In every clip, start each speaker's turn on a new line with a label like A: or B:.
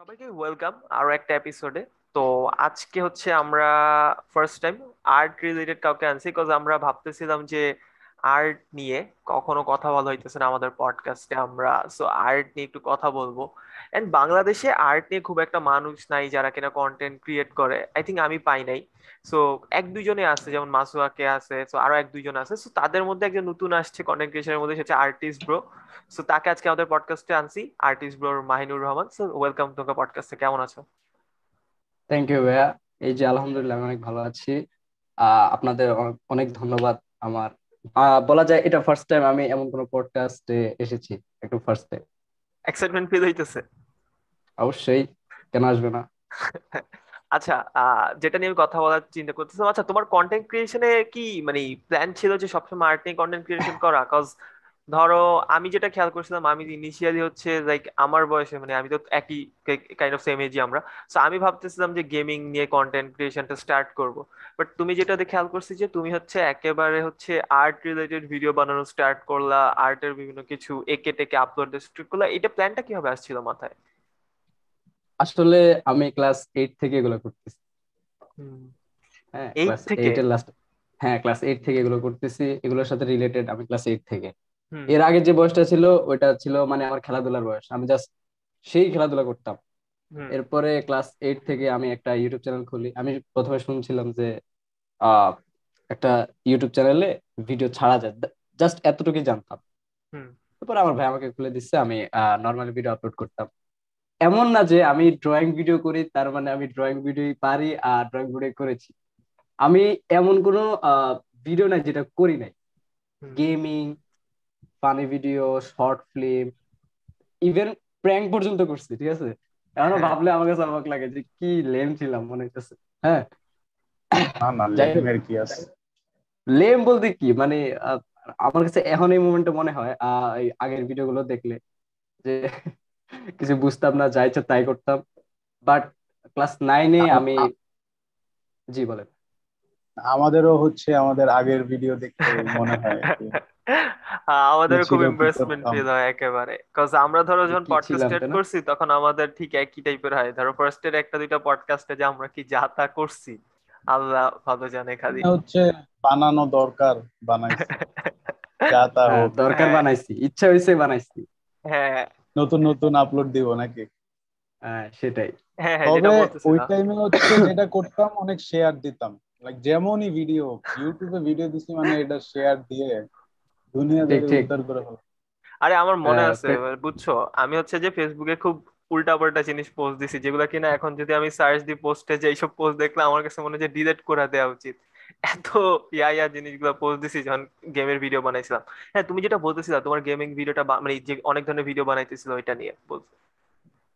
A: সবাইকে ওয়েলকাম আরও একটা এপিসোডে তো আজকে হচ্ছে আমরা ফার্স্ট টাইম আর্ট রিলেটেড কাউকে আনছি বিকজ আমরা ভাবতেছিলাম যে আর্ট নিয়ে কখনো কথা বলা হইতেছে না আমাদের পডকাস্টে আমরা। সো আর্ট নিয়ে একটু কথা বলব। এন্ড বাংলাদেশে আর্ট নিয়ে খুব একটা মানুষ নাই যারা কিনা কন্টেন্ট ক্রিয়েট করে। আই থিঙ্ক আমি পাই নাই। সো এক দুইজনে আছে, যেমন মাসুয়াকে আছে সো আরও এক দুইজন আছে। সো তাদের মধ্যে একজন নতুন আসছে কন্টেন্ট ক্রিয়েশনের মধ্যে, সেটা আর্টিস্ট ব্রো সো তাকে আজকে আমাদের পডকাস্টে আনছি আর্টিস্ট ব্রোর মাহিনুর রহমান। সো ওয়েলকাম তোমাকে পডকাস্টে কেমন আছো?
B: থ্যাংক ইউ ভাইয়া। এই যে আলহামদুলিল্লাহ, আমি অনেক ভালো আছি। আপনাদের অনেক ধন্যবাদ আমার বলা যায় এটা ফার্স্ট টাইম আমি এমন কোন পডকাস্টে এসেছি একটু ফার্স্ট টাইম
A: এক্সাইটমেন্ট ফিল হইতেছে।
B: অবশ্যই কেন আসবে না?
A: আচ্ছা যেটা নিয়ে আমি কথা বলার চিন্তা করতেছিলাম আচ্ছা তোমার কন্টেন্ট ক্রিয়েশনে কি মানে প্ল্যান ছিল যে সবসময় আর্ট নিয়ে কন্টেন্ট ক্রিয়েশন করা? কজ ধরো আমি যেটা খেয়াল করছিলাম আমি ইনিশিয়ালি হচ্ছে লাইক আমার বয়সে মানে আমি তো একই কাইন্ড অফ সেম এজই আমরা সো আমি ভাবতেছিলাম যে গেমিং নিয়ে কন্টেন্ট ক্রিয়েশনটা স্টার্ট করব। বাট তুমি যেটা দেখে খেয়াল করছি যে তুমি হচ্ছে একেবারে হচ্ছে আর্ট রিলেটেড ভিডিও বানানো স্টার্ট করলা আর্টের বিভিন্ন কিছু এঁকে টেকে আপলোড স্টার্ট করলা এটা প্ল্যানটা কীভাবে আসছিল মাথায়?
B: আসলে আমি ক্লাস এইট থেকে এগুলো করতেছি। হ্যাঁ ক্লাস এইট এর লাস্ট হ্যাঁ ক্লাস এইট থেকে এগুলো করতেছি এগুলোর সাথে রিলেটেড আমি ক্লাস এইট থেকে। এর আগে যে বয়সটা ছিল ওইটা ছিল মানে আমার খেলাধুলার বয়স। আমি জাস্ট সেই খেলাধুলা করতাম। এরপরে ক্লাস এইট থেকে আমি একটা ইউটিউব চ্যানেল খুলি। আমি প্রথমে শুনছিলাম যে একটা ইউটিউব চ্যানেলে ভিডিও ছাড়া যায়। জাস্ট এতটুকুই জানতাম। তারপর আমার ভাই আমাকে খুলে দিচ্ছে আমি নর্মালি ভিডিও আপলোড করতাম। এমন না যে আমি ড্রয়িং ভিডিও করি তার মানে আমি ড্রয়িং ভিডিও পারি আর ড্রয়িং ভিডিও করেছি। আমি এমন কোনো ভিডিও নাই যেটা করি নাই। Gaming funny video short film even prank পর্যন্ত করছি ঠিক আছে? এখনও
A: হ্যাঁ।
B: ভাবলে আমার কাছে অবাক লাগে যে কি লেম ছিলাম মনে হইতেছে হ্যাঁ?
C: কি আছে?
B: লেম বলতে কি? মানে আমার কাছে এখন এই মোমেন্টে মনে হয় আহ, আগের ভিডিও গুলো দেখলে যে কিছু বুঝতাম না যা ইচ্ছা তাই করতাম। বাট ক্লাস নাইনে
C: আমি
B: জি বলেন।
C: আমাদেরও হচ্ছে আমাদের আগের ভিডিও দেখতে মনে হয়
A: আমাদেরও খুব ইমপ্রেসমেন্ট ফিল হয় একেবারে। কজ আমরা ধরো যখন পডকাস্ট স্টার্ট করছি তখন আমাদের ঠিক একই টাইপের হয়। ধরো ফার্স্টের একটা দুইটা পডকাস্টে যে আমরা কি যা তা করছি আল্লাহ ভালো জানে খালি
C: হচ্ছে বানানো দরকার বানাইছি। যা তা
B: হ্যাঁ
C: হোক।
B: দরকার
A: হ্যাঁ।
B: বানাইছি। ইচ্ছা হয়েছে বানাইছি।
A: হ্যাঁ।
C: নতুন নতুন আপলোড দিব নাকি?
B: হ্যাঁ সেটাই।
A: হ্যাঁ হ্যাঁ
C: তবে ওই টাইমে হচ্ছে যেটা করতাম অনেক শেয়ার দিতাম। লাইক যেমনই ভিডিও ইউটিউবে ভিডিও দিছি মানে এটা শেয়ার দিয়ে
A: আরে আমার মনে
B: আহ,
A: আছে বুঝছ? আমি হচ্ছে যে ফেসবুকে খুব উল্টা পাল্টা জিনিস পোস্ট দিছি যেগুলো কিনা এখন যদি আমি সার্চ দিই পোস্টে যে এইসব পোস্ট দেখলে আমার কাছে মনে হয় যে ডিলিট করে দেওয়া উচিত। এত ইয়া ইয়া জিনিসগুলো পোস্ট দিছি যখন গেমের ভিডিও বানাইছিলাম। হ্যাঁ তুমি যেটা বলতেছিলা তোমার গেমিং ভিডিওটা মানে যে অনেক ধরনের ভিডিও বানাইতেছিল ওইটা নিয়ে বলতে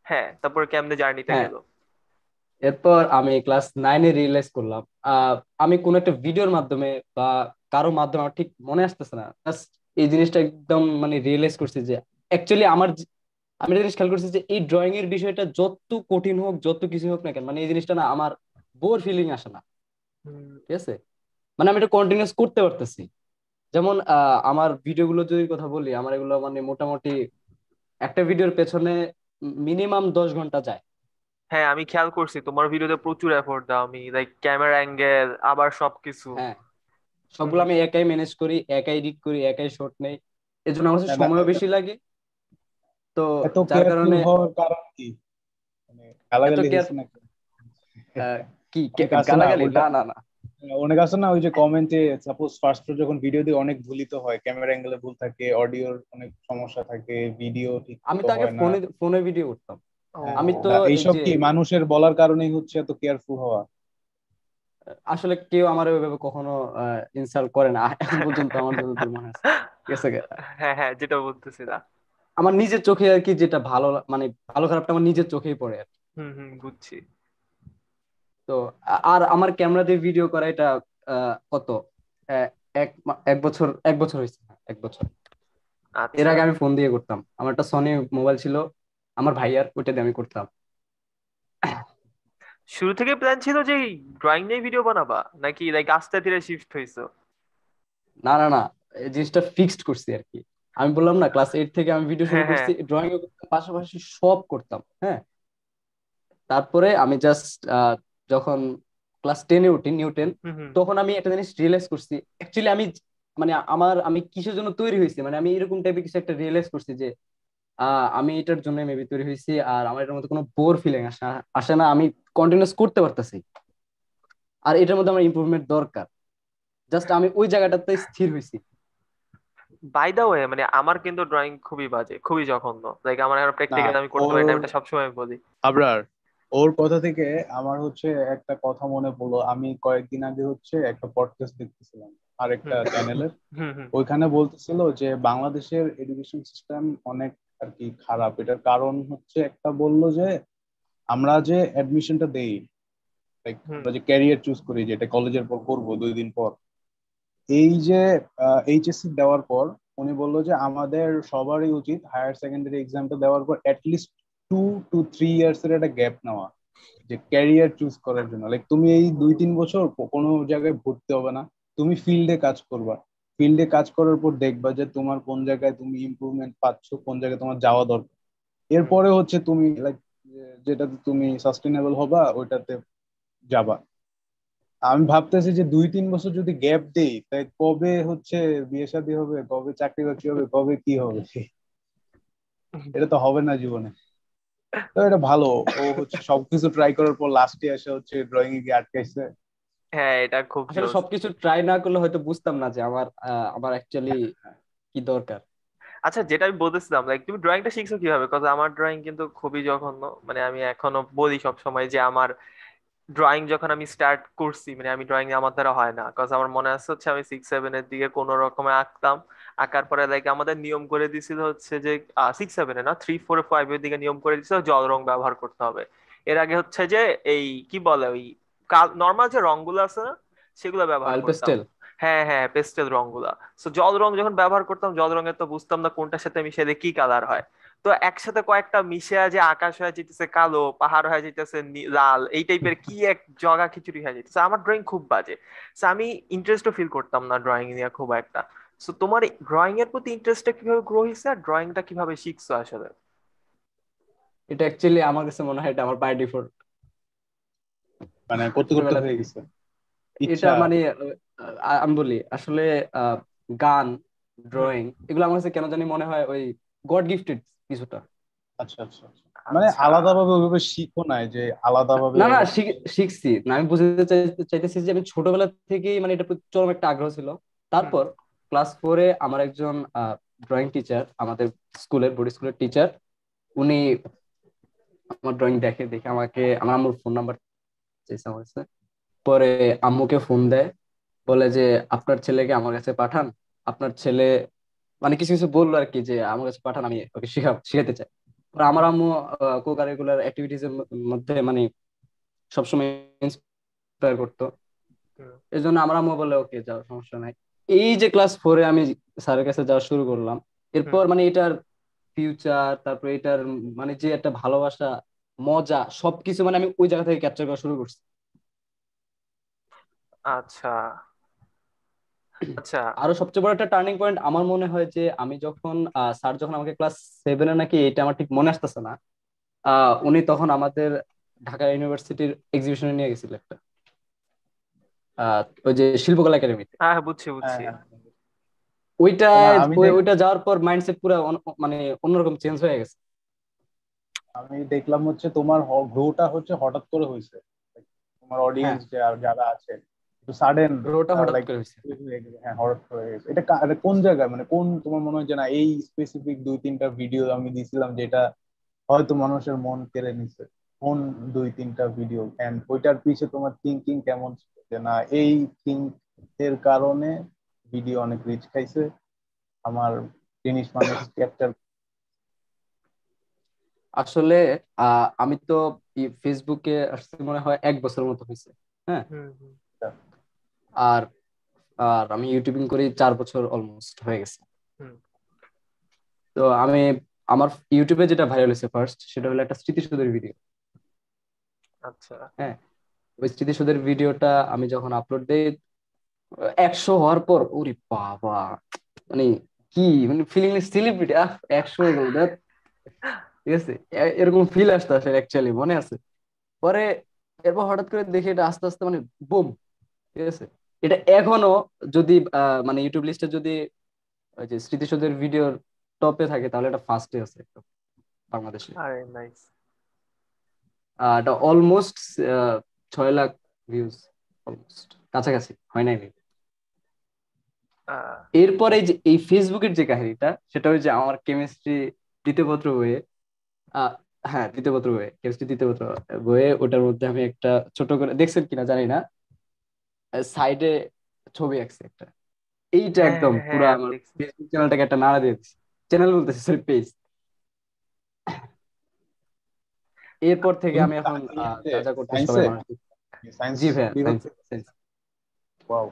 A: হ্যাঁ তারপরে কেমনে জার্নিটা
B: হ্যাঁ।
A: গেল?
B: এরপর আমি ক্লাস নাইনে রিয়েলাইজ করলাম আহ, আমি কোন একটা ভিডিওর মাধ্যমে বা কারও মাধ্যমে আমার ঠিক মনে আসতেছে না। এই জিনিসটা একদম মানে রিয়েলাইজ করছি যে অ্যাকচুয়ালি আমার আমি একটা জিনিস খেয়াল করছি যে এই ড্রয়িং এর বিষয়টা যত কঠিন হোক যত কিছু হোক না কেন মানে এই জিনিসটা না আমার বোর ফিলিং আসে না। ঠিক আছে? মানে আমি এটা কন্টিনিউস করতে পারতেছি। যেমন আমার ভিডিওগুলো যদি কথা বলি আমার এগুলো মানে মোটামুটি একটা ভিডিওর পেছনে মিনিমাম দশ ঘণ্টা যায়।
A: হ্যাঁ আমি খেয়াল করছি তোমার ভিডিওতে প্রচুর এফোর্ট দাও আমি লাইক ক্যামেরা অ্যাঙ্গেল আবার সবকিছু।
B: হ্যাঁ। সবগুলো আমি একাই ম্যানেজ করি একাই এডিট করি একাই শট নেই। এর জন্য আমার কাছে সময়ও বেশি লাগে। তো যার কারণে
C: কি? মানে গালাগালি না
B: না না না।
C: অনেক আছে না ওই যে কমেন্টে সাপোজ ফার্স্ট যখন ভিডিও দিয়ে অনেক ভুলিত হয়। ক্যামেরা অ্যাঙ্গেলে ভুল থাকে অডিওর অনেক সমস্যা থাকে ভিডিও ঠিক
B: আমি তো আগে ফোনে ফোনে ভিডিও করতাম
C: হ্যাঁ,
B: আমি তো এই
C: এইসব কি? মানুষের বলার কারণেই হচ্ছে এত কেয়ারফুল হওয়া।
B: আসলে কেউ আমার ওইভাবে কখনো ইনসাল্ট করে না। এখন পর্যন্ত আমার যতদূর মনে আছে ঠিক আছে?
A: হ্যাঁ হ্যাঁ যেটা বলতেছিলা।
B: আমার নিজের চোখে আর কি যেটা ভালো মানে ভালো খারাপটা আমার নিজের চোখেই পড়ে আর।
A: হুম হুম বুঝছি।
B: তো আর আমার ক্যামেরা দিয়ে ভিডিও করা এটা আহ, কত? এক এক বছর এক বছর হয়েছে। এক বছর। এর
A: আচ্ছা।
B: আগে আমি ফোন দিয়ে করতাম। আমার একটা সনি মোবাইল ছিল। আমার ভাইয়ার ওইটা দিয়ে আমি করতাম।
A: শুরু থেকে প্ল্যান ছিল যে ড্রয়িং নিয়ে ভিডিও বানাবা নাকি লাইক আস্তে ধীরে শিফট হয়েছো
B: না না না এই জিনিসটা ফিক্সড করছি আর কি। আমি বললাম না ক্লাস এইট থেকে আমি ভিডিও শুরু
A: হ্যাঁ হ্যাঁ।
B: করছি ড্রয়িং পাশাপাশি সব করতাম হ্যাঁ। তারপরে আমি জাস্ট যখন ক্লাস টেনে উঠি নিউ টেন তখন আমি একটা জিনিস রিয়েলাইজ করছি। অ্যাকচুয়ালি আমি মানে আমার আমি কিসের জন্য তৈরি হয়েছি? মানে আমি এরকম টাইপের কিছু একটা রিয়েলাইজ করছি যে আমি এটার জন্য মেবি তৈরি হয়েছি আর আমার এটার মধ্যে কোনো বোর ফিলিং আসে আসে না আমি কন্টিনিউস করতে পারতেছি। আর এটার মধ্যে আমার ইমপ্রুভমেন্ট দরকার। জাস্ট আমি ওই জায়গাটাতে স্থির হয়েছি।
A: বাই দা ওয়ে মানে আমার কিন্তু ড্রয়িং খুবই বাজে খুবই জঘন্য। লাইক আমার এখন প্র্যাকটিক্যাল আমি করতে পারি না এটা সবসময় বলি।
C: আবরার ওর কথা থেকে আমার হচ্ছে একটা কথা মনে পড়ল। আমি কয়েকদিন আগে হচ্ছে একটা পডকাস্ট দেখতেছিলাম আর একটা
A: হুম।
C: চ্যানেলের ওইখানে বলতেছিল যে বাংলাদেশের এডুকেশন সিস্টেম অনেক আর কি খারাপ। এটার কারণ হচ্ছে একটা বলল যে আমরা যে অ্যাডমিশনটা দেই আমরা যে ক্যারিয়ার চুজ করি যে এটা কলেজের পর করব দুই দিন পর এই যে এইচএসসি দেওয়ার পর উনি বলল যে আমাদের সবারই উচিত হায়ার সেকেন্ডারি এক্সামটা দেওয়ার পর at least two two three years এর একটা গ্যাপ নেওয়া যে ক্যারিয়ার চুজ করার জন্য। লাইক তুমি এই দুই তিন বছর কোনো জায়গায় ভর্তি হবে না। তুমি ফিল্ডে কাজ করবা। ফিল্ডে কাজ করার পর দেখবা যে তোমার কোন জায়গায় তুমি ইমপ্রুভমেন্ট পাচ্ছ, কোন জায়গায় তোমার যাওয়া দরকার। এরপরে হচ্ছে তুমি লাইক যেটাতে তুমি সাস্টেনেবল হবা, ওইটাতে যাবা। আমি ভাবতেছি যে দুই তিন বছর যদি গ্যাপ দেই, তাই কবে হচ্ছে বিয়ে শাদী হবে, কবে চাকরি বাকরি হবে, কবে কি হবে? এটা তো হবে না জীবনে। তো এটা ভালো। ও হচ্ছে সবকিছু ট্রাই করার পর লাস্টে এসে হচ্ছে ড্রয়িং এ গিয়ে আটকাইছে
A: হ্যাঁ এটা খুব
B: আসলে। সবকিছু ট্রাই না করলে হয়তো বুঝতাম না যে আমার আমার অ্যাকচুয়ালি কি দরকার।
A: আচ্ছা যেটা আমি বলতেছিলাম লাইক তুমি ড্রয়িংটা শিখছো কীভাবে? বিকজ আমার ড্রয়িং কিন্তু খুবই জঘন্য। মানে আমি এখনও বলি সব সময় যে আমার ড্রয়িং যখন আমি স্টার্ট করছি মানে আমি ড্রয়িং আমার দ্বারা হয় না। বিকজ আমার মনে আছে হচ্ছে আমি সিক্স সেভেনের দিকে কোনো রকমে আঁকতাম। আঁকার পরে লাইক আমাদের নিয়ম করে দিছিল হচ্ছে যে সিক্স সেভেনে না থ্রি ফোর ফাইভ এর দিকে নিয়ম করে দিছিল জল রং ব্যবহার করতে হবে। এর আগে হচ্ছে যে এই কি বলে ওই নর্মাল যে রংগুলো আছে না সেগুলো ব্যবহার করতাম। হ্যাঁ হ্যাঁ পেস্টেল রংগুলা সো জল রং যখন ব্যবহার করতাম জল রঙের তো বুঝতাম না কোনটার সাথে মিশালে কি কালার হয়। তো একসাথে কয়েকটা মিশে যে আকাশ হয়ে যেতেছে কালো পাহাড় হয়ে যেতেছে লাল এই টাইপের কি এক জগা খিচুড়ি হয়ে যেতেছে। আমার ড্রয়িং খুব বাজে। সো আমি ইন্টারেস্টও ফিল করতাম না ড্রয়িং নিয়ে খুব একটা। সো তোমার ড্রয়িং এর প্রতি ইন্টারেস্টটা কীভাবে গ্রো হয়েছে আর ড্রয়িংটা কীভাবে শিখছো আসলে?
B: এটা অ্যাকচুয়ালি আমার কাছে মনে হয় এটা আমার বাই ডিফল্ট
C: মানে করতে করতে হয়ে। গেছে
B: এটা মানে আমি বলি আসলে গান ড্রয়িং এগুলো আমার কাছে কেন জানি মনে হয় ওই গড গিফটেড কিছুটা
C: আচ্ছা আচ্ছা আচ্ছা। মানে
A: আচ্ছা।
C: আলাদাভাবে ওইভাবে শিখো নাই যে আলাদাভাবে
B: না না শিখ- শিখছি না আমি বুঝতে চাইতেছি যে আমি ছোটবেলা থেকেই মানে এটা চরম একটা আগ্রহ ছিল তারপর ক্লাস ফোরে আমার একজন ড্রয়িং টিচার আমাদের স্কুলের বোর্ড স্কুলের টিচার উনি আমার ড্রয়িং দেখে দেখে আমাকে আমার আম্মুর ফোন নাম্বার পরে আম্মুকে ফোন দেয় বলে যে আপনার ছেলেকে আমার কাছে পাঠান। আপনার ছেলে মানে কিছু কিছু বলল আর কি যে আমার কাছে পাঠান আমি ওকে শিখা শিখাতে চাই। আমার আম্মু কো কারিকুলার অ্যাক্টিভিটিস এর মধ্যে মানে সবসময় ইন্সপায়ার করতো। এই জন্য আমার আম্মু বলে ওকে যাও সমস্যা নাই। এই যে ক্লাস ফোরে আমি স্যারের কাছে যাওয়া শুরু করলাম। এরপর মানে এটার ফিউচার তারপর এটার মানে যে একটা ভালোবাসা মজা সবকিছু মানে আমি ওই জায়গা থেকে ক্যাপচার করা শুরু করছি।
A: আচ্ছা। আচ্ছা।
B: আরও সবচেয়ে বড় একটা টার্নিং পয়েন্ট আমার মনে হয় যে আমি যখন স্যার যখন আমাকে ক্লাস সেভেনে নাকি এটা আমার ঠিক মনে আসতেছে না আহ, উনি তখন আমাদের ঢাকা ইউনিভার্সিটির এক্সিবিশনে নিয়ে গেছিল একটা। ওই যে শিল্পকলা একাডেমিতে
A: হ্যাঁ বুঝছি
C: হ্যাঁ,
A: বুঝছি।
C: হ্যাঁ।
B: ওইটা
C: আমি
B: ওইটা যাওয়ার পর মাইন্ডসেট পুরো মানে অন্যরকম চেঞ্জ হয়ে গেছে।
C: আমি দেখলাম হচ্ছে তোমার গ্রোটা হচ্ছে হঠাৎ করে হয়েছে তোমার অডিয়েন্স যে আর যারা আছে সাডেন
B: গ্রোটা হঠাৎ করে হয়েছে
C: হ্যাঁ হঠাৎ করে হয়ে গেছে। এটা কোন জায়গায়? মানে কোন তোমার মনে হয় যে না এই স্পেসিফিক দুই তিনটা ভিডিও আমি দিছিলাম যেটা হয়তো মানুষের মন কেড়ে নিছে? কোন দুই তিনটা ভিডিও এন্ড ওইটার পিছে তোমার থিঙ্কিং কেমন ছিল? যে না এই থিঙ্ক এর কারণে ভিডিও অনেক রিচ খাইছে। আমার জিনিস মানুষ ক্যাপচার
B: আসলে আমি তো ফেসবুকে আসছে মনে হয় এক বছরের মতো হয়েছে
A: হুম
B: আর আর আমি ইউটিউবিং করি চার বছর অলমোস্ট হয়ে গেছে। তো আমি আমার ইউটিউবে যেটা ভাইরাল হয়েছে ফার্স্ট সেটা হলো একটা স্মৃতিসৌধের ভিডিও
A: আচ্ছা।
B: হ্যাঁ ওই স্মৃতিসৌধের ভিডিওটা আমি যখন আপলোড দেই একশো হওয়ার পর ওরে বাবা! মানে কি মানে ফিলিং সেলিব্রিটি আহ একশো হয়ে গেল ঠিক আছে? এরকম ফিল আসতে আসে অ্যাকচুয়ালি মনে আছে? পরে এরপর হঠাৎ করে দেখি এটা আস্তে আস্তে মানে বুম ঠিক আছে? এটা এখনও যদি মানে ইউটিউব লিস্টে যদি ওই যে স্মৃতিসৌধের ভিডিওর টপে থাকে তাহলে এটা ফার্স্টে আছে বাংলাদেশে। এটা অলমোস্ট ছয় লাখ ভিউজ অলমোস্ট কাছাকাছি হয় নাই। এরপরে যে এই ফেসবুকের যে কাহিনীটা সেটা হচ্ছে আমার কেমিস্ট্রি দ্বিতীয় পত্র বইয়ে হ্যাঁ দ্বিতীয় পত্র বইয়ে কেমিস্ট্রি দ্বিতীয় পত্র বইয়ে ওটার মধ্যে আমি একটা ছোট করে দেখছেন কিনা জানি না সাইডে ছবি আঁকছি একটা। এইটা
A: হ্যাঁ,
B: একদম
A: হ্যাঁ,
B: পুরো আমার ফেসবুক চ্যানেলটাকে একটা নাড়া দিয়ে দিচ্ছি। চ্যানেল বলতেছি সরি পেজ এরপর থেকে আমি এখন যা যা করতে সবাই?
C: সায়েন্স
B: জি ভাইয়া science, science।
C: ওয়াও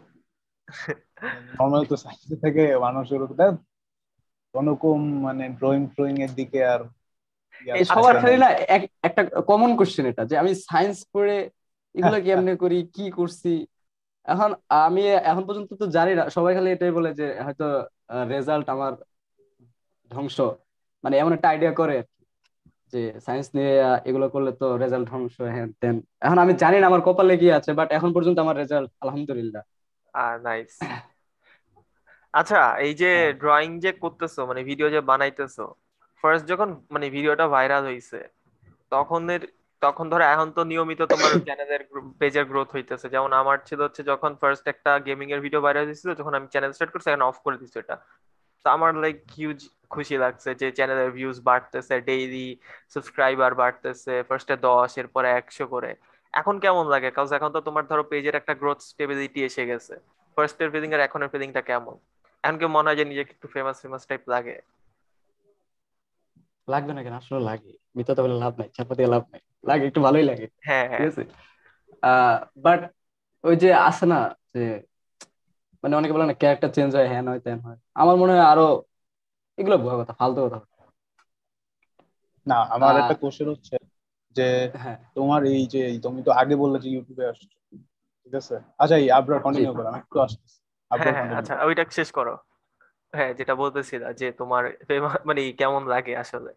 C: নর্মাল তো সায়েন্স থেকে মানুষের উপরে কোনরকম মানে ড্রয়িং ফ্রয়িং এর দিকে আর
B: সবার খালি না একটা কমন কোশ্চেন এটা যে আমি সায়েন্স পড়ে এগুলো কেমনে করি কি করছি? এখন আমি এখন পর্যন্ত তো জানি না সবাই খালি এটাই বলে যে হয়তো রেজাল্ট আমার ধ্বংস। মানে এমন একটা আইডিয়া করে যে সায়েন্স নিয়ে এগুলো করলে তো রেজাল্ট ধ্বংস হ্যান এখন আমি জানি না আমার কপালে কি আছে বাট এখন পর্যন্ত আমার রেজাল্ট আলহামদুলিল্লাহ।
A: আর নাইস আচ্ছা এই যে
B: হ্যাঁ।
A: ড্রয়িং যে করতেছো মানে ভিডিও যে বানাইতেছো ফার্স্ট যখন মানে ভিডিওটা ভাইরাল হইছে তখনের তখন ধরো এখন তো নিয়মিত তোমার চ্যানেলের পেজের গ্রোথ হইতেছে। যেমন আমার ছিল হচ্ছে যখন ফার্স্ট একটা গেমিং এর ভিডিও ভাইরাল হয়েছিল যখন আমি চ্যানেল স্টার্ট করছি এখন অফ করে দিচ্ছি এটা তো আমার লাইক হিউজ খুশি লাগছে যে চ্যানেলের ভিউজ বাড়তেছে ডেইলি সাবস্ক্রাইবার বাড়তেছে ফার্স্টে দশ এরপরে একশো করে। এখন কেমন লাগে? কারণ এখন তো তোমার ধরো পেজের একটা গ্রোথ স্টেবিলিটি এসে গেছে। ফার্স্টের ফিলিং আর এখনের ফিলিংটা কেমন? এখন কি মনে হয় যে নিজেকে একটু ফেমাস ফেমাস টাইপ লাগে।
B: লাগবে না কেন? আসলে লাগে। মিথ্যা তো বলে লাভ নাই চাপা দিয়ে লাভ নাই। লাগে একটু ভালোই লাগে।
A: হ্যাঁ
B: ঠিক
A: হ্যাঁ
B: আছে বাট ওই যে আছে না যে মানে অনেকে বলে না ক্যারেক্টার চেঞ্জ হয় হ্যান হয় ত্যান হয়। আমার মনে হয় আরও এগুলো ভুয়া কথা ফালতু কথা
C: না আমার একটা কোশ্চেন হচ্ছে যে
B: হ্যাঁ।
C: তোমার এই যে তুমি তো আগে বললে যে ইউটিউবে আসছো। ঠিক আছে? আচ্ছা এই আবরার কন্টিনিউ করো আমি একটু
A: হ্যাঁ হ্যাঁ আচ্ছা ওইটা শেষ করো। হ্যাঁ যেটা বলতেছিলা যে তোমার মানে কেমন লাগে আসলে?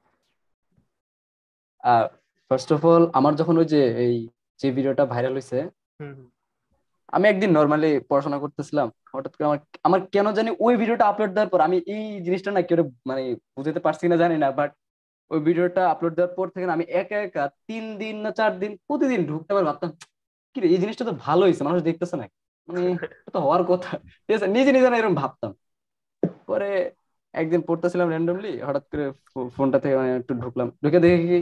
B: ফার্স্ট অফ অল আমার যখন ওই যে এই যে ভিডিওটা ভাইরাল হয়েছে। আমি একদিন নর্মালি পড়াশোনা করতেছিলাম হঠাৎ করে আমার আমার কেন জানি ওই ভিডিওটা আপলোড দেওয়ার পর আমি এই জিনিসটা না কেউ মানে বুঝতে পারছি না জানি না বাট ওই ভিডিওটা আপলোড দেওয়ার পর থেকে আমি একা একা তিন দিন না চার দিন প্রতিদিন ঢুকতে পার ভাবতাম কি রে এই জিনিসটা তো ভালো হয়েছে মানুষ দেখতেছে না মানে তো হওয়ার কথা। ঠিক আছে নিজে নিজে না এরকম ভাবতাম। পরে একদিন পড়তেছিলাম র্যান্ডমলি হঠাৎ করে ফোনটা থেকে একটু ঢুকলাম। ঢুকে দেখি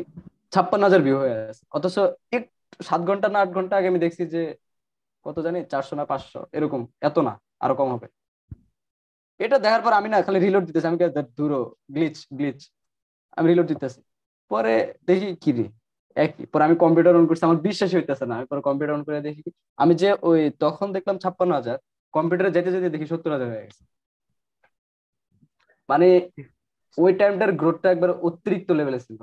B: ছাপ্পান্ন হাজার ভিউ হয়ে আছে। অথচ এক, সাত ঘণ্টা না আট ঘণ্টা আগে আমি দেখছি যে, কত জানি চারশো না পাঁচশো, এরকম। এত না, আরও কম হবে। এটা দেখার পর আমি না খালি রিলোড দিতেছি। আমি দূর গ্লিচ গ্লিচ আমি রিলোড দিতেছি। পরে দেখি কি রে? একই। পরে আমি কম্পিউটার অন করছি। আমার বিশ্বাসই হইতেছে না। আমি পরে কম্পিউটার অন করে দেখি আমি যে ওই তখন দেখলাম ছাপ্পান্ন হাজার কম্পিউটারে যেতে যেতে দেখি সত্তর হাজার হয়ে গেছে। মানে ওই টাইমটার গ্রোথটা একবার অতিরিক্ত লেভেলে ছিল।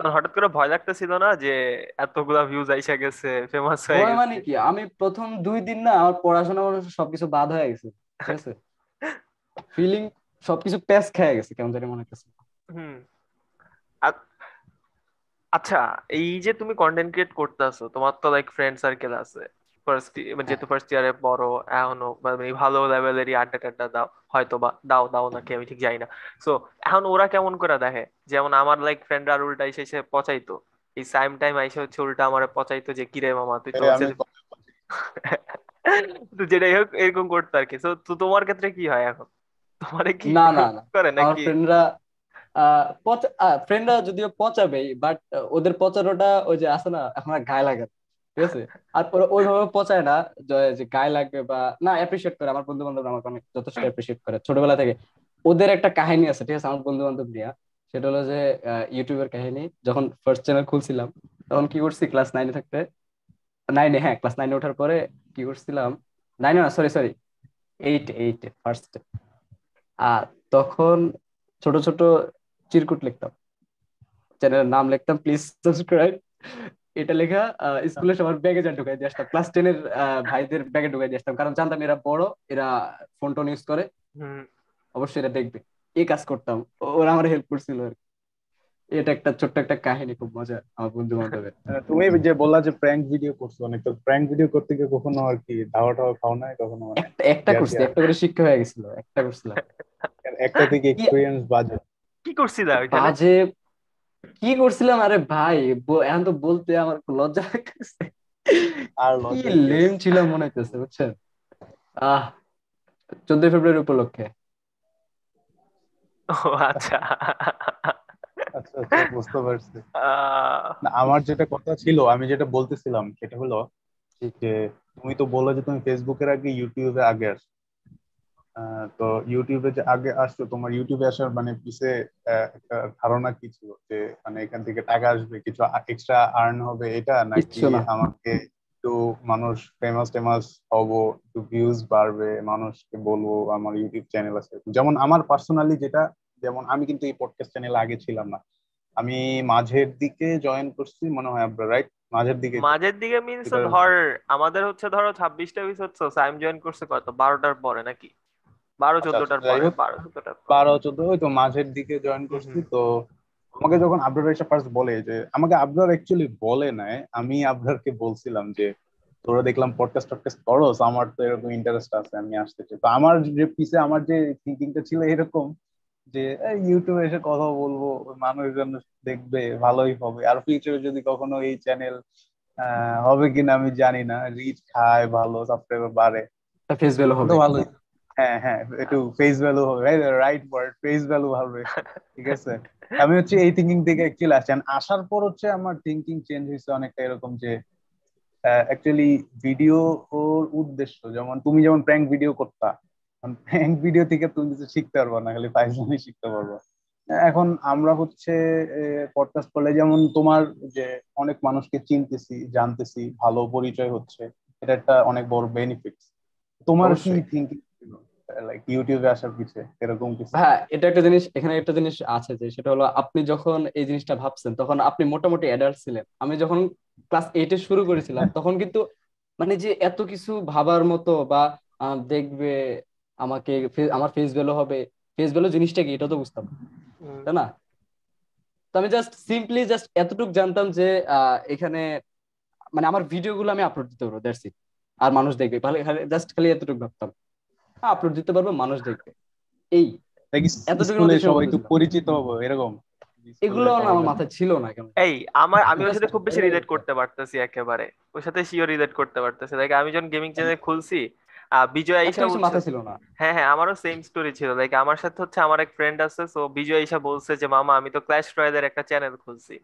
A: হঠাৎ করে ভয় লাগতেছিল না যে এতগুলা ভিউজ আইসা গেছে ফেমাস হয়ে
B: ভয় মানে কি? আমি প্রথম দুই দিন না আমার পড়াশোনা মনে- সবকিছু বাদ হয়ে গেছে ঠিক আছে? ফিলিং সবকিছু প্যাচ খেয়ে গেছে কেমন জানি মনে হচ্ছে
A: হুম। আচ্ছা এই যে তুমি কন্টেন্ট ক্রিয়েট করতেছো তোমার তো লাইক ফ্রেন্ড সার্কেল আছে। ফার্স্ট যেহেতু ফার্স্ট ইয়ারে বড় এখনও মানে ভালো লেভেলেরই আড্ডা টাড্ডা দাও হয়তো বা দাও দাও নাকি আমি ঠিক জানি না। সো এখন ওরা কেমন করে দেখে? যেমন আমার লাইক ফ্রেন্ডরা আর উল্টা এসে এসে পচাইতো। এই সাইম টাইম আইসে হচ্ছে উল্টা আমার পচাইতো যে কিরে মামা তুই তো যেটাই হোক এরকম করতো আর কি তো তোমার ক্ষেত্রে কি হয় এখন? তোমার কি
B: না না
A: করে নাকি?
B: ফ্রেন্ডরা ফ্রেন্ডরা যদিও পচাবেই বাট ওদের পচানোটা ওই যে আছে না এখন গায়ে লাগে না, ঠিক আছে? আর ওরা ওইভাবে পচায় না, যে গায়ে লাগবে বা, না অ্যাপ্রিসিয়েট করে। আমার বন্ধু বান্ধব আমাকে অনেক যথেষ্ট অ্যাপ্রিসিয়েট করে। ছোটবেলা থেকে। ওদের একটা কাহিনী আছে, ঠিক আছে? আমার বন্ধু বান্ধব নিয়ে সেটা হলো যে ইউটিউবের কাহিনী। যখন ফার্স্ট চ্যানেল খুলছিলাম, তখন কি করছি? ক্লাস নাইনে থাকতে নাইনে হ্যাঁ ক্লাস নাইনে ওঠার পরে কি করছিলাম? নাইনে না sorry sorry eight eight first আর তখন ছোট ছোট চিরকুট লিখতাম। চ্যানেলের নাম লিখতাম প্লিজ সাবস্ক্রাইব এটা লেখা আহ, স্কুলে সবার ব্যাগে যা ঢুকাই দিয়ে আসতাম। ক্লাস টেনের ভাইদের ব্যাগে ঢুকাই দিয়ে আসতাম। কারণ জানতাম এরা বড় এরা ফোন টোন ইউজ করে। অবশ্যই এরা দেখবে। এই কাজ করতাম। ওরা আমার হেল্প করছিল আর কি। এটা একটা ছোট্ট একটা কাহিনী খুব মজা আমার বন্ধু বান্ধবের
C: তুমি যে বললা যে প্র্যাঙ্ক ভিডিও করছ অনেক তো প্র্যাঙ্ক ভিডিও করতে গিয়ে কখনো আর কি ধাওয়া টাওয়া খাও নাই কখনো? মানে
B: একটা একটা করছি একটা করে শিক্ষা হয়ে গেছিল একটা করছিলাম।
C: একটা থেকে এক্সপিরিয়েন্স বাজে।
A: কি করছিলা ওইখানে?
B: বাজে কি করছিলাম? আরে ভাই এখন তো বলতে আমার লজ্জা লাগতেছে।
C: আর
B: কি
C: লজ্জা
B: লেম ছিলাম মনে হইতেছে বুঝছেন? আহ চোদ্দই ফেব্রুয়ারি উপলক্ষে।
A: ও আচ্ছা।
C: আচ্ছা আচ্ছা বুঝতে পারছি।
A: আহ,
C: আমার যেটা কথা ছিল আমি যেটা বলতেছিলাম সেটা হলো। যে তুমি তো বললে যে তুমি ফেসবুকের আগে ইউটিউবে আগে আসো। তো ইউটিউবে যে আগে আসছো তোমার ইউটিউবে আসার মানে পিছে আহ, একটা ধারণা কি ছিল? যে মানে এখান থেকে টাকা আসবে কিছু এক্সট্রা আর্ন হবে এটা নাকি
B: না।
C: আমাকে একটু মানুষ ফেমাস টেমাস হব একটু ভিউজ বাড়বে মানুষকে বলব আমার ইউটিউব চ্যানেল আছে। যেমন আমার পার্সোনালি যেটা যেমন আমি কিন্তু এই পডকাস্ট চ্যানেল আগে ছিলাম না। আমি মাঝের দিকে জয়েন করছি মনে হয় আপনার রাইট মাঝের দিকে।
A: মাঝের দিকে মিনস ধর আমাদের হচ্ছে ধরো ছাব্বিশটা এপিসোড সাইম জয়েন করছে কত? বারোটার পরে নাকি? বারো
C: আচ্ছা,
A: চোদ্দটার পরে বারো চোদ্দটার
C: বারো চোদ্দ ওই তো মাঝের দিকে জয়েন করছি তো আমাকে যখন আবরার এসে ফার্স্ট বলে যে আমাকে অ্যাকচুয়ালি বলে নাই আমি বলছিলাম যে তোরা দেখলাম পডকাস্ট টডকাস্ট করো আমার তো এরকম ইন্টারেস্ট আছে আমি আসতে চাই। তো আমার যে পিছে আমার যে থিঙ্কিংটা ছিল এরকম যে ইউটিউবে এসে কথা বলব মানুষজন দেখবে ভালোই হবে। আর ফিউচারে যদি কখনো এই চ্যানেল হবে কিনা আমি জানি না। রিচ খায় ভালো সাবস্ক্রাইবার বাড়ে।
B: ফেস ভ্যালু হবে।
C: ভালোই। হ্যাঁ হ্যাঁ একটু ফেস ভ্যালু হবে রাইট ওয়ার্ড ফেস ভ্যালু হবে ঠিক আছে? আমি হচ্ছে এই থিঙ্কিং থেকে অ্যাকচুয়ালি আসছি। আসার পর হচ্ছে আমার থিঙ্কিং চেঞ্জ হয়েছে অনেকটা এরকম যে অ্যাকচুয়ালি ভিডিও ওর উদ্দেশ্য যেমন তুমি যেমন প্র্যাঙ্ক ভিডিও করতা প্র্যাঙ্ক ভিডিও থেকে তুমি কিছু শিখতে পারবে না খালি ফাইজলামি শিখতে পারব। এখন আমরা হচ্ছে পডকাস্ট করলে যেমন তোমার যে অনেক মানুষকে চিনতেছি জানতেছি ভালো পরিচয় হচ্ছে এটা একটা অনেক বড় বেনিফিট তোমার কি থিঙ্কিং লাইক ইউটিউবে আসার পিছে এরকম কিছু?
B: হ্যাঁ এটা একটা জিনিস এখানে একটা জিনিস আছে যে সেটা হলো আপনি যখন এই জিনিসটা ভাবছেন তখন আপনি মোটামুটি অ্যাডাল্ট ছিলেন। আমি যখন ক্লাস এইটে শুরু করেছিলাম তখন কিন্তু মানে যে এত কিছু ভাবার মতো বা দেখবে আমাকে আমার ফেস ভ্যালু হবে ফেস ভ্যালু জিনিসটা কি এটা তো বুঝতাম তাই না? তো আমি জাস্ট সিম্পলি জাস্ট এতটুকু জানতাম যে আহ, এখানে মানে আমার ভিডিওগুলো আমি আপলোড দিতে পারব দ্যাটস ইট আর মানুষ দেখবে ভালো জাস্ট খালি এতটুকু ভাবতাম। আপলোড দিতে পারব মানুষ দেখবে। এই
C: সবাই একটু পরিচিত হব এরকম।
B: এগুলো আমার মাথায় ছিল না কেন?
A: এই আমার আমি ওর সাথে খুব বেশি রিলেট করতে পারতেছি একেবারে। ওর সাথে রিলেট করতে পারতেছি। লাইক আমি যখন গেমিং চ্যানেল খুলছি বিজয় আইসা
B: মাথায় ছিল না।
A: হ্যাঁ হ্যাঁ আমারও সেম স্টোরি ছিল। লাইক আমার সাথে হচ্ছে আমার এক ফ্রেন্ড আছে সো বিজয় আইসা বলছে যে মামা আমি তো ক্ল্যাশ রয়্যালের একটা চ্যানেল খুলছি।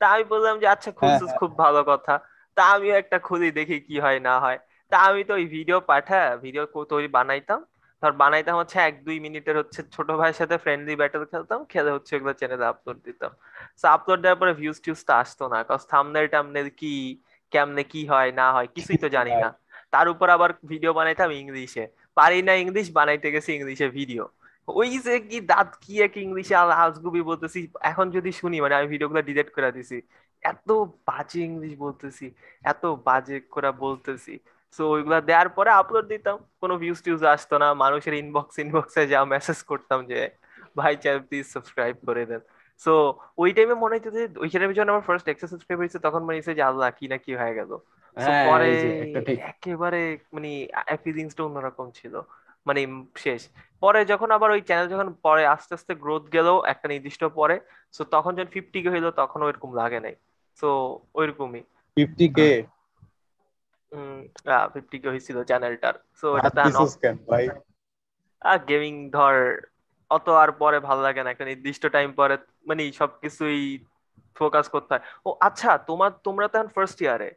A: তা আমি বললাম যে আচ্ছা খুলছিস
C: হ্যাঁ।
A: খুব ভালো কথা। তা আমিও একটা খুলি দেখি কি হয় না হয়। তা আমি তো ওই ভিডিও পাঠা ভিডিও তৈরি বানাইতাম। ধর বানাইতাম হচ্ছে এক দুই মিনিটের হচ্ছে ছোট ভাইয়ের সাথে ফ্রেন্ডলি ব্যাটল খেলতাম, খেলে হচ্ছে এগুলো চ্যানেলে আপলোড দিতাম। সো আপলোড দেওয়ার পরে ভিউজ টিউজ তো আসতো না কজ থাম্বনেল টামনেল কি, কেমনে কি হয়, না হয়, কিছুই তো জানি না। তার উপর আবার ভিডিও বানাইতাম ইংলিশে। পারি না ইংলিশ, বানাইতে গেছি ইংলিশে ভিডিও ওই যে কি দাঁত, কি এক ইংলিশে আজগুবি বলতেছি, এখন যদি শুনি মানে আমি ভিডিওগুলো ডিলিট করে দিছি। এত বাজে ইংলিশ বলতেছি, এত বাজে করে বলতেছি। সো ওইগুলা দেওয়ার পরে আপলোড দিতাম। কোনো ভিউজ টিউজ আসতো না। মানুষের ইনবক্স ইনবক্সে যা মেসেজ করতাম যে ভাই চ্যানেল প্লিজ সাবস্ক্রাইব করে দেন। সো ওই টাইমে মনে হইতো যে ওই ওইখানে যখন আমার ফার্স্ট এক্সেস সাবস্ক্রাইব হয়েছে তখন মনে হয়েছে যে আল্লাহ কি না কি হয়ে গেল। So
B: হ্যাঁ
A: পরে একেবারে মানে ফিলিংসটা অন্যরকম ছিল। মানে শেষ। পরে যখন আবার ওই চ্যানেল যখন পরে আস্তে আস্তে গ্রোথ গেল একটা নির্দিষ্ট পরে সো তখন যখন ফিফটি কে হইল তখন ওইরকম লাগে নাই। সো ওইরকমই।
C: ফিফটি কে?
A: ফিফটি কে হয়েছিল চ্যানেলটার সো এটা গেমিং ধর অত আর পরে ভালো লাগে না। একটা নির্দিষ্ট টাইম পরে মানে সবকিছুই ফোকাস করতে হয়। ও আচ্ছা তোমার তোমরা তো এখন ফার্স্ট ইয়ারে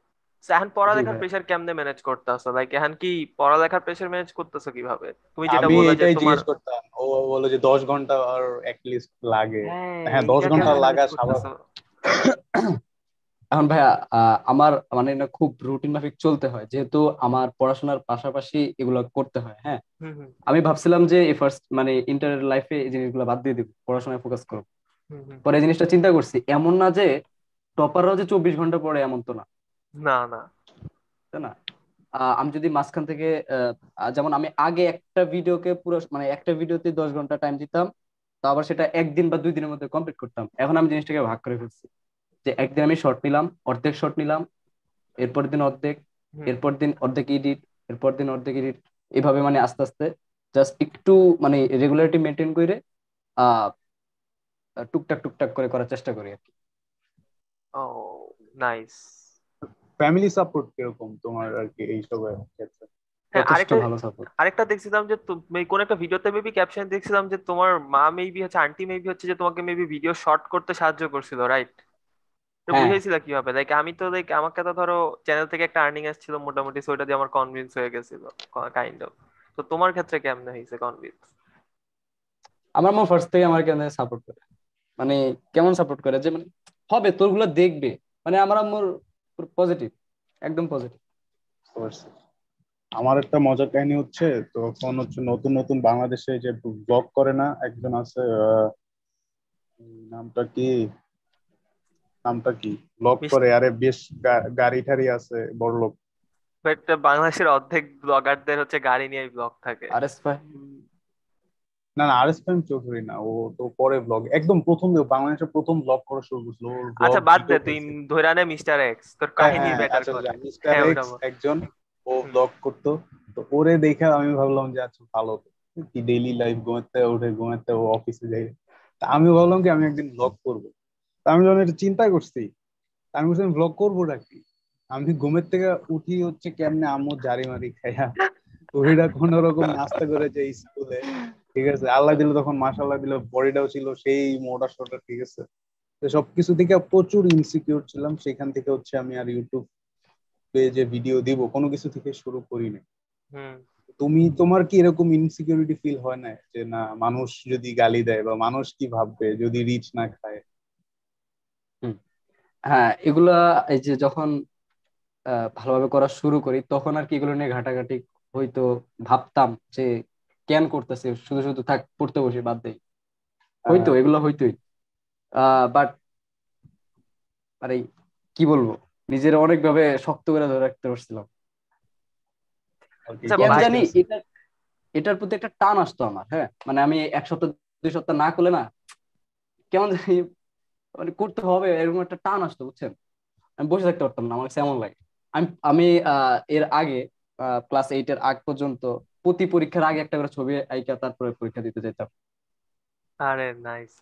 A: এখন পড়ালেখার
C: ভাই।
A: প্রেশার কেমনে ম্যানেজ করতেছো? লাইক এখন কি পড়ালেখার প্রেশার ম্যানেজ করতেছো কীভাবে? তুমি যেটা বললে যে তোমার
C: করতাম। ও বলে যে দশ ঘণ্টা আর লিস্ট লাগে।
A: হ্যাঁ
C: হ্যাঁ, দশ
A: এইটা ঘণ্টা
C: লাগা
A: করতেছো?
B: এখন ভাইয়া আহ, আমার মানে না খুব রুটিন মাফিক চলতে হয় যেহেতু আমার পড়াশোনার পাশাপাশি এগুলো করতে হয় হ্যাঁ? আমি ভাবছিলাম যে এই ফার্স্ট মানে ইন্টার লাইফে এই জিনিসগুলো বাদ দিয়ে দিব পড়াশোনায় ফোকাস করব। পরে এই জিনিসটা চিন্তা করছি এমন না যে টপাররাও যে চব্বিশ ঘণ্টা পড়ে এমন তো না।
A: না না।
B: তাই না? আমি যদি মাঝখান থেকে যেমন আমি আগে একটা ভিডিওকে পুরো মানে একটা ভিডিওতে দশ ঘণ্টা টাইম দিতাম তো আবার সেটা একদিন বা দুই দিনের মধ্যে কমপ্লিট করতাম। এখন আমি জিনিসটাকে ভাগ করে ফেলছি। যে একদিন আমি শর্ট নিলাম অর্ধেক শর্ট নিলাম এরপর দিন অর্ধেক এরপর দিন অর্ধেক এডিট এরপর দিন অর্ধেক এডিট এইভাবে মানে আস্তে আস্তে জাস্ট একটু মানে রেগুলারিটি মেনটেন করে আহ টুকটাক টুকটাক করে করার চেষ্টা করি আর কি।
A: ও নাইস
C: ফ্যামিলি সাপোর্ট কীরকম তোমার আর কি এইসবের ক্ষেত্রে?
A: হ্যাঁ
B: যথেষ্ট
A: আরেকটা
B: ভালো সাপোর্ট
A: আরেকটা দেখছিলাম যে তুমি কোন একটা ভিডিওতে মেবি ক্যাপশন দেখছিলাম যে তোমার মা মেবি হচ্ছে আন্টি মেবি হচ্ছে যে তোমাকে মেবি ভিডিও শর্ট করতে সাহায্য করছিল রাইট তো
B: হ্যাঁ।
A: বুঝাইছিল কীভাবে? লাইক আমি তো লাইক আমাকে তো ধরো চ্যানেল থেকে একটা আর্নিং আসছিল মোটামুটি সো ওটা দিয়ে আমার কনভিন্স হয়ে গেছিল কাইন্ড অফ তো তোমার ক্ষেত্রে কেমনে হয়েছে কনভিন্স
B: আমার মা ফার্স্ট থেকে আমার কেন সাপোর্ট করে? মানে কেমন সাপোর্ট করে? যে মানে হবে তোরগুলো দেখবে। মানে আমার আম্মুর পজিটিভ একদম পজিটিভ
C: আমার একটা মজার কাহিনী হচ্ছে তখন হচ্ছে নতুন নতুন বাংলাদেশে যে ব্লগ করে না একজন আছে আহ, নামটা কি? নামটা কি? ব্লগ
A: মিস-
C: করে আরে বেশ গা- গাড়ি টাড়ি আছে বড় লোক।
A: বাট বাংলাদেশের অর্ধেক ব্লগারদের হচ্ছে গাড়ি নিয়ে ব্লগ থাকে।
B: আর এস ভাই
C: না না আর এস চৌধুরী না। ও তো পরে ব্লগ একদম প্রথম বাংলাদেশের প্রথম ব্লগ করা শুরু করছিল
A: আচ্ছা বাদ দে তুই নে মিস্টার এক্স তোর
C: হ্যাঁ,
A: কাহিনী
C: হ্যাঁ,
A: বেটার
C: আচ্ছা,
A: করে।
C: আচ্ছা, মিস্টার
A: হ্যাঁ,
C: এক্স
A: ওটা বল।
C: একজন ও। ব্লগ করতো। তো ওরে দেখে আমি ভাবলাম যে আচ্ছা ভালো কি ডেইলি লাইফ ঘুমাতে উঠে ঘুমাতে ও অফিসে যাই। তা আমি ভাবলাম কি আমি একদিন ব্লগ করব। আমি যখন এটা চিন্তা করছি আমি বলছি ব্লগ করব নাকি? আমি ঘুমের থেকে উঠি হচ্ছে কেমনে আম্মু জারি মারি খাইয়া। ওইটা কোন রকম নাস্তা করেছে স্কুলে ঠিক আছে আল্লাহ দিল তখন মাশাল্লাহ দিল বডিটাও ছিল সেই মোটা সোটা ঠিক আছে। তো সবকিছু থেকে প্রচুর ইনসিকিউর ছিলাম সেখান থেকে হচ্ছে আমি আর ইউটিউব পেজে ভিডিও দিব কোনো কিছু থেকে শুরু করিনি
A: হুম।
C: তুমি তোমার কি এরকম ইনসিকিউরিটি ফিল হয় না যে না মানুষ যদি গালি দেয় বা মানুষ কি ভাববে যদি রিচ না খায়?
B: হ্যাঁ এগুলা এই যে যখন ভালোভাবে করা শুরু করি তখন আর কি এগুলো নিয়ে ঘাটাঘাটি হয়তো ভাবতাম যে কেন করতেছে শুধু শুধু থাক পড়তে বসে বাদ দেই। হয়তো এগুলো হইতোই আহ বাট আরে কি বলব নিজের অনেকভাবে শক্ত করে ধরে রাখতে পারছিলাম।
A: আচ্ছা,
B: জানি এটা এটার প্রতি একটা টান আসতো আমার হ্যাঁ? মানে আমি এক সপ্তাহ দুই সপ্তাহ না করলে না কেমন জানি মানে করতে হবে এরকম একটা টান আসতো বুঝছেন? আমি বসে থাকতে পারতাম না আমার কাছে এমন লাগে। আমি আমি আহ, এর আগে ক্লাস এইট এর আগ পর্যন্ত প্রতি পরীক্ষার আগে একটা করে ছবি আইকা তারপরে পরীক্ষা দিতে যেতাম।
A: আরে নাইস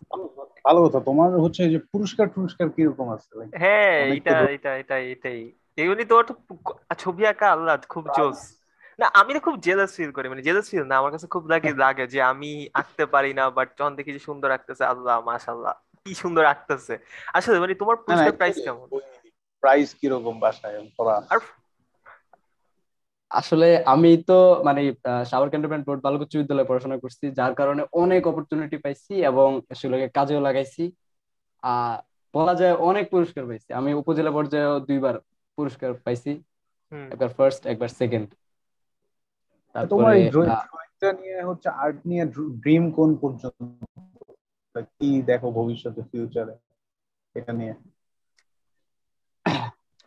C: ভালো কথা তোমার হচ্ছে যে পুরস্কার টুরস্কার কীরকম আছে?
A: হ্যাঁ
C: অনেক
A: এটা এটা এটা এটাই এগুলি তোর তো ছবি আঁকা আল্লাহ খুব জোস। না আমি না খুব জেলাস ফিল করি মানে জেলাস ফিল না আমার কাছে খুব লাগে লাগে যে আমি আঁকতে পারি না বাট যখন দেখি যে সুন্দর আঁকতেছে আল্লাহ মাশাল্লাহ কি সুন্দর আঁকতেছে। আসলে মানে তোমার পুরস্কার প্রাইস কেমন?
C: প্রাইস কীরকম বাসায়? পড়া।
A: আর
B: আসলে আমি তো মানে সাভার ক্যান্টনমেন্ট বোর্ড বালক উচ্চ বিদ্যালয়ে পড়াশোনা করছি যার কারণে অনেক অপরচুনিটি পাইছি এবং সেগুলোকে কাজেও লাগাইছি। আহ বলা যায় অনেক পুরস্কার পাইছি। আমি উপজেলা পর্যায়ে দুইবার পুরস্কার পাইছি। একবার ফার্স্ট একবার সেকেন্ড
C: তোমার নিয়ে হচ্ছে আর্ট নিয়ে ড্রিম কোন পর্যন্ত? কি দেখো ভবিষ্যতে ফিউচারে এটা নিয়ে।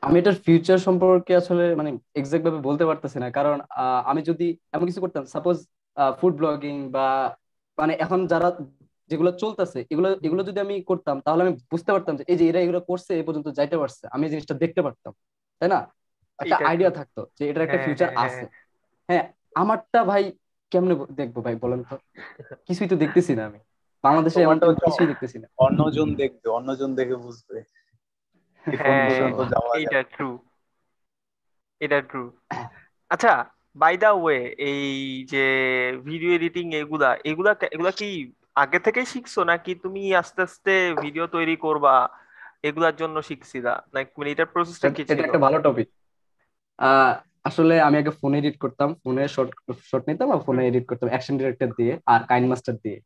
B: আমি এটার ফিউচার সম্পর্কে আসলে মানে এক্সাক্ট ভাবে বলতে পারতেছি না। কারণ আমি যদি এমন কিছু করতাম সাপোজ ফুড ব্লগিং বা মানে এখন যারা যেগুলো চলতেছে এগুলো এগুলো যদি আমি করতাম তাহলে আমি বুঝতে পারতাম যে এই যে এরা এগুলো করছে এই পর্যন্ত যাইতে পারছে। আমি এই জিনিসটা দেখতে পারতাম তাই না? একটা আইডিয়া থাকতো যে এটার একটা
A: হ্যাঁ,
B: ফিউচার
A: হ্যাঁ,
B: আছে। হ্যাঁ আমারটা ভাই কেমনে দেখব ভাই বলেন তো? কিছুই তো দেখতেছি না আমি। বাংলাদেশে এমন
C: তোমারটা
B: কিছুই দেখতেছি না।
C: অন্যজন দেখবে অন্যজন দেখে বুঝবে।
A: এটা ট্রু এটা ট্রু আচ্ছা বাই দা ওয়ে এই যে ভিডিও এডিটিং এগুলা এগুলা এগুলা কি আগে থেকেই শিখছো নাকি তুমি আস্তে আস্তে ভিডিও তৈরি করবা? এগুলার জন্য শিখছিলা? নাকি মানে এটার প্রসেসটা কি
B: এটা একটা ভালো টপিক আহ আসলে আমি আগে ফোনে এডিট করতাম ফোনে শর্ট শর্ট নিতাম আর ফোনে এডিট করতাম অ্যাকশন ডিরেক্টর দিয়ে আর কাইন মাস্টার দিয়ে।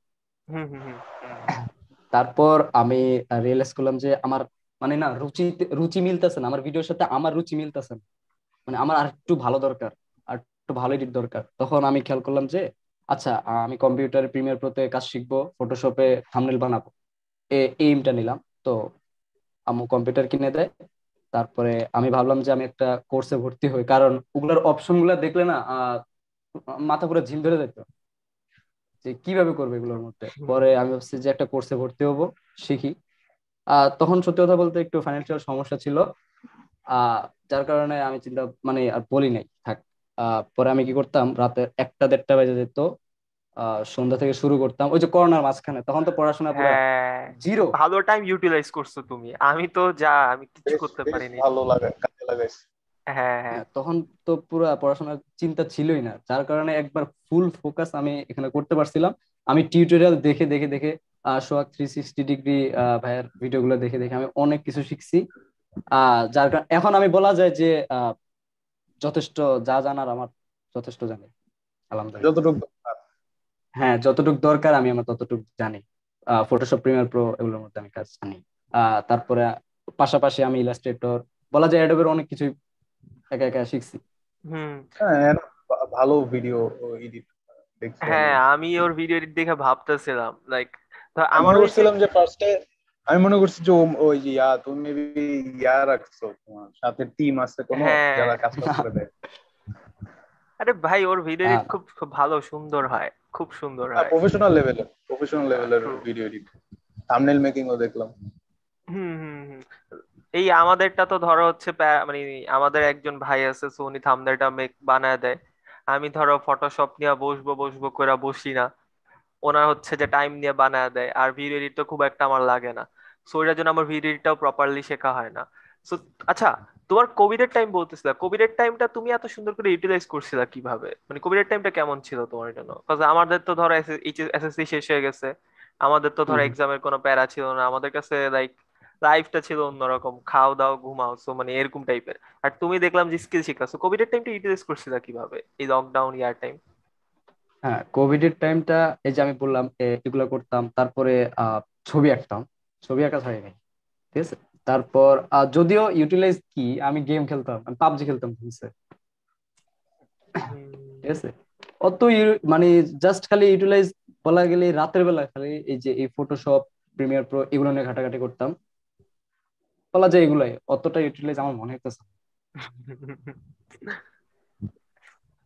B: তারপর আমি রিয়েলাইজ করলাম যে আমার মানে না, রুচি রুচি মিলতেছে না। আমার ভিডিওর সাথে আমার রুচি মিলতেছে না। মানে আমার আর একটু ভালো দরকার, আর একটু ভালো এডিট দরকার। তখন আমি খেয়াল করলাম যে আচ্ছা আমি কম্পিউটারে প্রিমিয়ার প্রোতে কাজ শিখব ফটোশপে থাম্বনেল বানাবো। এই এইমটা নিলাম। তো আম্মু কম্পিউটার কিনে দেয়। তারপরে আমি ভাবলাম যে আমি একটা কোর্সে ভর্তি হই। কারণ ওগুলোর অপশনগুলা দেখলে না মাথা পুরো ঝিম ধরে যেত যে কীভাবে করবে এগুলোর মধ্যে? পরে আমি ভাবছি যে একটা কোর্সে ভর্তি হব শিখি। আহ তখন সত্যি কথা বলতে একটু ফাইন্যান্সিয়াল সমস্যা ছিল। আহ যার কারণে আমি চিন্তা মানে আর বলি নাই থাক। আহ পরে আমি কি করতাম রাতে একটা দেড়টা বেজে যেত। আহ সন্ধ্যা থেকে শুরু করতাম। ওই যে করোনার মাঝখানে তখন তো পড়াশোনা পুরো
A: হ্যাঁ।
B: জিরো
A: ভালো টাইম ইউটিলাইজ করছ তুমি। আমি তো যা আমি কিছু করতে
C: বেশ
A: পারিনি।
C: ভালো লাগে কাজে লাগাইছে।
A: হ্যাঁ হ্যাঁ
B: হ্যাঁ, তখন তো পুরো পড়াশোনার চিন্তা ছিলই না। যার কারণে একবার ফুল ফোকাস আমি এখানে করতে পারছিলাম। আমি টিউটোরিয়াল দেখে দেখে দেখে ah Sohag three sixty degree ভাইয়ের ভিডিও গুলো দেখে দেখে আমি অনেক কিছু শিখছি। আহ যার কারণে এখন আমি বলা যায় যে আহ যথেষ্ট যা জানার আমার যথেষ্ট জানি। আলহামদুলিল্লাহ।
C: যতটুকু
B: হ্যাঁ যতটুকু দরকার আমি আমার ততটুকু জানি। ফটোশপ প্রিমিয়ার প্রো এগুলোর মধ্যে আমি কাজ জানি। আহ তারপরে পাশাপাশি আমি ইলাস্ট্রেটর বলা যায় অ্যাডোবের অনেক কিছুই একা একা শিখছি।
A: হুম।
C: হ্যাঁ ভালো ভিডিও এডিট দেখছি
A: হ্যাঁ
C: আমি।
A: ওর ভিডিও এডিট দেখে ভাবতেছিলাম লাইক
C: আমি
A: আমার ওই যে-
C: ফার্স্টে আমি মনে করছি যে ওই যে ইয়া তুমি মেবি ইয়া রাখছো তোমার সাথে টিম আছে কোনো
A: হ্যাঁ।
C: যারা কাজ করে দেয়।
A: আরে ভাই ওর ভিডিও
B: হ্যাঁ।
A: খুব খুব ভালো সুন্দর হয় খুব সুন্দর হয়।
C: প্রফেশনাল লেভেলের প্রফেশনাল লেভেলের ভিডিও এডিট থাম্বনেল মেকিং ও দেখলাম।
A: হুম হুম হুম। এই আমাদেরটা তো ধরো হচ্ছে মানে আমাদের একজন ভাই আছে সো উনি থাম্বনেলটা মেক বানায় দেয়। আমি ধরো ফটোশপ নিয়ে বসবো বসবো করে বসি না। ওনার হচ্ছে যে টাইম নিয়ে বানায় দেয়। আর ভিডিও এডিট তো খুব একটা আমার লাগে না। সো এটার জন্য আমার ভিডিও এডিটটাও প্রপারলি শেখা হয় না। সো আচ্ছা তোমার কোভিড এর টাইম বলতেছিলা। কোভিড এর টাইমটা তুমি এত সুন্দর করে ইউটিলাইজ করছিলা কীভাবে? মানে কোভিড এর টাইমটা কেমন ছিল তোমার জন্য? কারণ আমাদের তো ধরো এসএসসি শেষ হয়ে গেছে। আমাদের তো ধরো এক্সামের কোনো প্যারা ছিল না। আমাদের কাছে লাইক লাইফটা ছিল অন্যরকম খাও দাও ঘুমাও সো মানে এরকম টাইপের আর তুমি দেখলাম যে স্কিল শিখতেছো কোভিড এর টাইমটা ইউটিলাইজ করছিলা কীভাবে? এই লকডাউন ইয়ার টাইম
B: হ্যাঁ কোভিড এর টাইমটা এই যে আমি বললাম এগুলো করতাম। তারপরে ছবি আঁকতাম। ছবি আঁকা ছাড়ি নাই ঠিক আছে? তারপর যদিও ইউটিলাইজ কি আমি গেম খেলতাম আমি পাবজি খেলতাম ঠিক আছে ঠিক আছে? অত মানে জাস্ট খালি ইউটিলাইজ বলা গেলে রাতের বেলা খালি এই যে এই ফটোশপ প্রিমিয়ার প্রো এগুলো নিয়ে ঘাটাঘাটি করতাম। বলা যায় এগুলাই। অতটা ইউটিলাইজ আমার মনে হইতেছে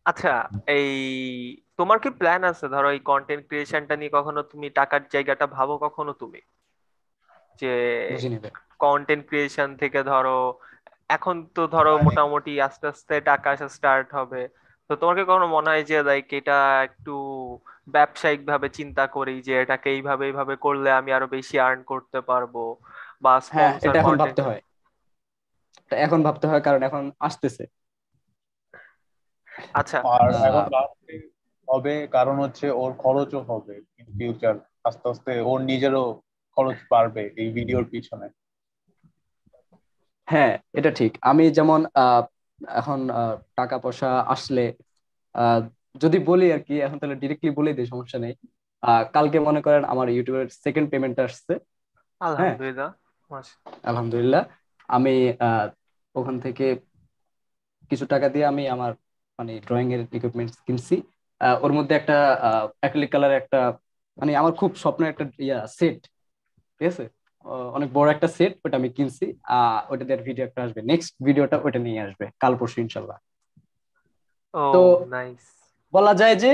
A: আচ্ছা এই তোমার কি প্ল্যান আছে? ধরো এই কন্টেন্ট ক্রিয়েশনটা নিয়ে কখনো তুমি টাকার জায়গাটা ভাবো কখনো তুমি? যে কন্টেন্ট ক্রিয়েশন থেকে ধরো এখন তো ধরো
C: মানে-
A: মোটামুটি আস্তে আস্তে টাকা আসা স্টার্ট হবে। তো তোমার কি কখনো মনে হয় যে লাইক এটা একটু ব্যবসায়িক ভাবে চিন্তা করি যে এটাকে এইভাবে এইভাবে করলে আমি আরও বেশি আর্ন করতে পারব? বা
B: হ্যাঁ
A: স্পন্সর
B: এটা এখন
A: কন্টেন্ট
B: ভাবতে হয়। এখন ভাবতে হয় কারণ এখন আসতেছে।
A: আচ্ছা।
C: আর এখন হবে কারণ হচ্ছে ওর খরচও হবে ইন ফিউচার আস্তে আস্তে ওর নিজেরও খরচ বাড়বে এই ভিডিওর পিছনে।
B: হ্যাঁ এটা ঠিক। আমি যেমন আহ, এখন আহ, টাকা পয়সা আসলে আহ, যদি বলি আর কি এখন তাহলে ডিরেক্টলি বলে দিই সমস্যা নেই। আহ, কালকে মনে করেন আমার ইউটিউবের সেকেন্ড পেমেন্ট আসছে।
A: আলহামদুলিল্লাহ। মাস-
B: আলহামদুলিল্লাহ। আমি আহ, ওখান থেকে কিছু টাকা দিয়ে আমি আমার মানে ড্রয়িং এর ইকুইপমেন্ট কিনছি। ওর মধ্যে একটা অ্যাক্রিলিক কালারের একটা মানে আমার খুব স্বপ্নের একটা ইয়া সেট ঠিক আছে? অনেক বড় একটা সেট ওটা আমি কিনছি। আহ ওটা দিয়ে ভিডিও একটা আসবে। নেক্সট ভিডিওটা ওটা নিয়ে আসবে কাল পরশু ইনশাল্লাহ তো
A: নাইস
B: বলা যায় যে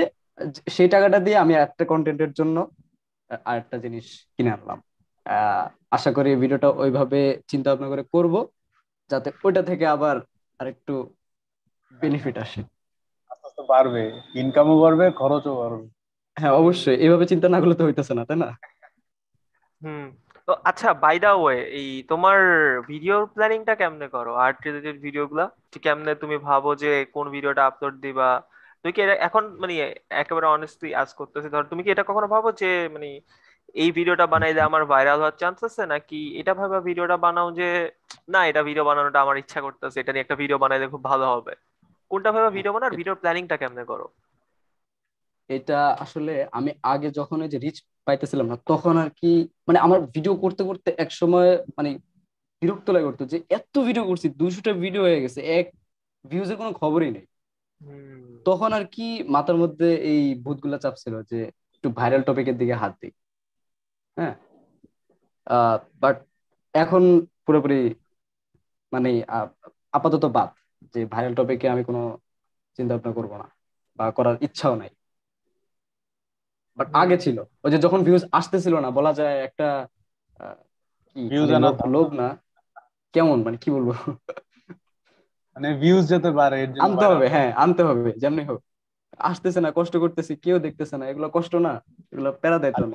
B: সেই টাকাটা দিয়ে আমি একটা কন্টেন্টের জন্য আ- আরেকটা জিনিস কিনে আনলাম। আশা করি ভিডিওটা ওইভাবে চিন্তা ভাবনা করে করব যাতে ওইটা থেকে আবার আরেকটু বেনিফিট আসে।
C: আস্তে আস্তে বাড়বে ইনকামও বাড়বে খরচও বাড়বে।
B: হ্যাঁ অবশ্যই এইভাবে চিন্তা না করলে তো হইতেছে না তাই না?
A: হুম তো আচ্ছা বাই দা ওয়ে এই তোমার ভিডিও প্ল্যানিংটা কেমনে করো? আর্ট রিলেটেড ভিডিও গুলা যে কেমনে তুমি ভাবো যে কোন ভিডিওটা আপলোড দিবা? তুমি কি এটা এখন মানে একেবারে অনেস্টলি আজ করতেছি। ধর তুমি কি এটা কখনো ভাবো যে মানে এই ভিডিওটা বানাইলে আমার ভাইরাল হওয়ার চান্স আছে নাকি এটা ভাবে ভিডিওটা বানাও যে না এটা ভিডিও বানানোটা আমার ইচ্ছা করতেছে এটা নিয়ে একটা ভিডিও বানাইলে খুব ভালো হবে। কোনটা ভাবে ভিডিও বানাও আর ভিডিওর প্ল্যানিংটা কেমনে করো?
B: এটা আসলে আমি আগে যখন ওই যে রিচ পাইতেছিলাম না তখন আর কি মানে আমার ভিডিও করতে করতে এক সময় মানে বিরক্ত লাগে করতো যে এত ভিডিও করছি দুশোটা ভিডিও হয়ে গেছে এক ভিউজের কোনো খবরই নেই। তখন আর কি মাথার মধ্যে এই ভূতগুলা চাপছিল যে একটু ভাইরাল টপিকের দিকে হাত দিই। হ্যাঁ। বাট এখন পুরোপুরি মানে আপাতত বাদ যে ভাইরাল টপিকে আমি কোনো চিন্তা ভাবনা করব না বা করার ইচ্ছাও নাই। বাট আগে ছিল। ওই যে যখন ভিউজ আসতেছিল না বলা যায় একটা কি মানে লোভ না? কেমন? মানে কি বলব?
C: মানে ভিউজ যেতে পারে
B: আনতে হবে হ্যাঁ আনতে হবে যেমনি হোক। আসতেছে না কষ্ট করতেছি কেউ দেখতেছে না এগুলো কষ্ট না এগুলো প্যারা দেয় না।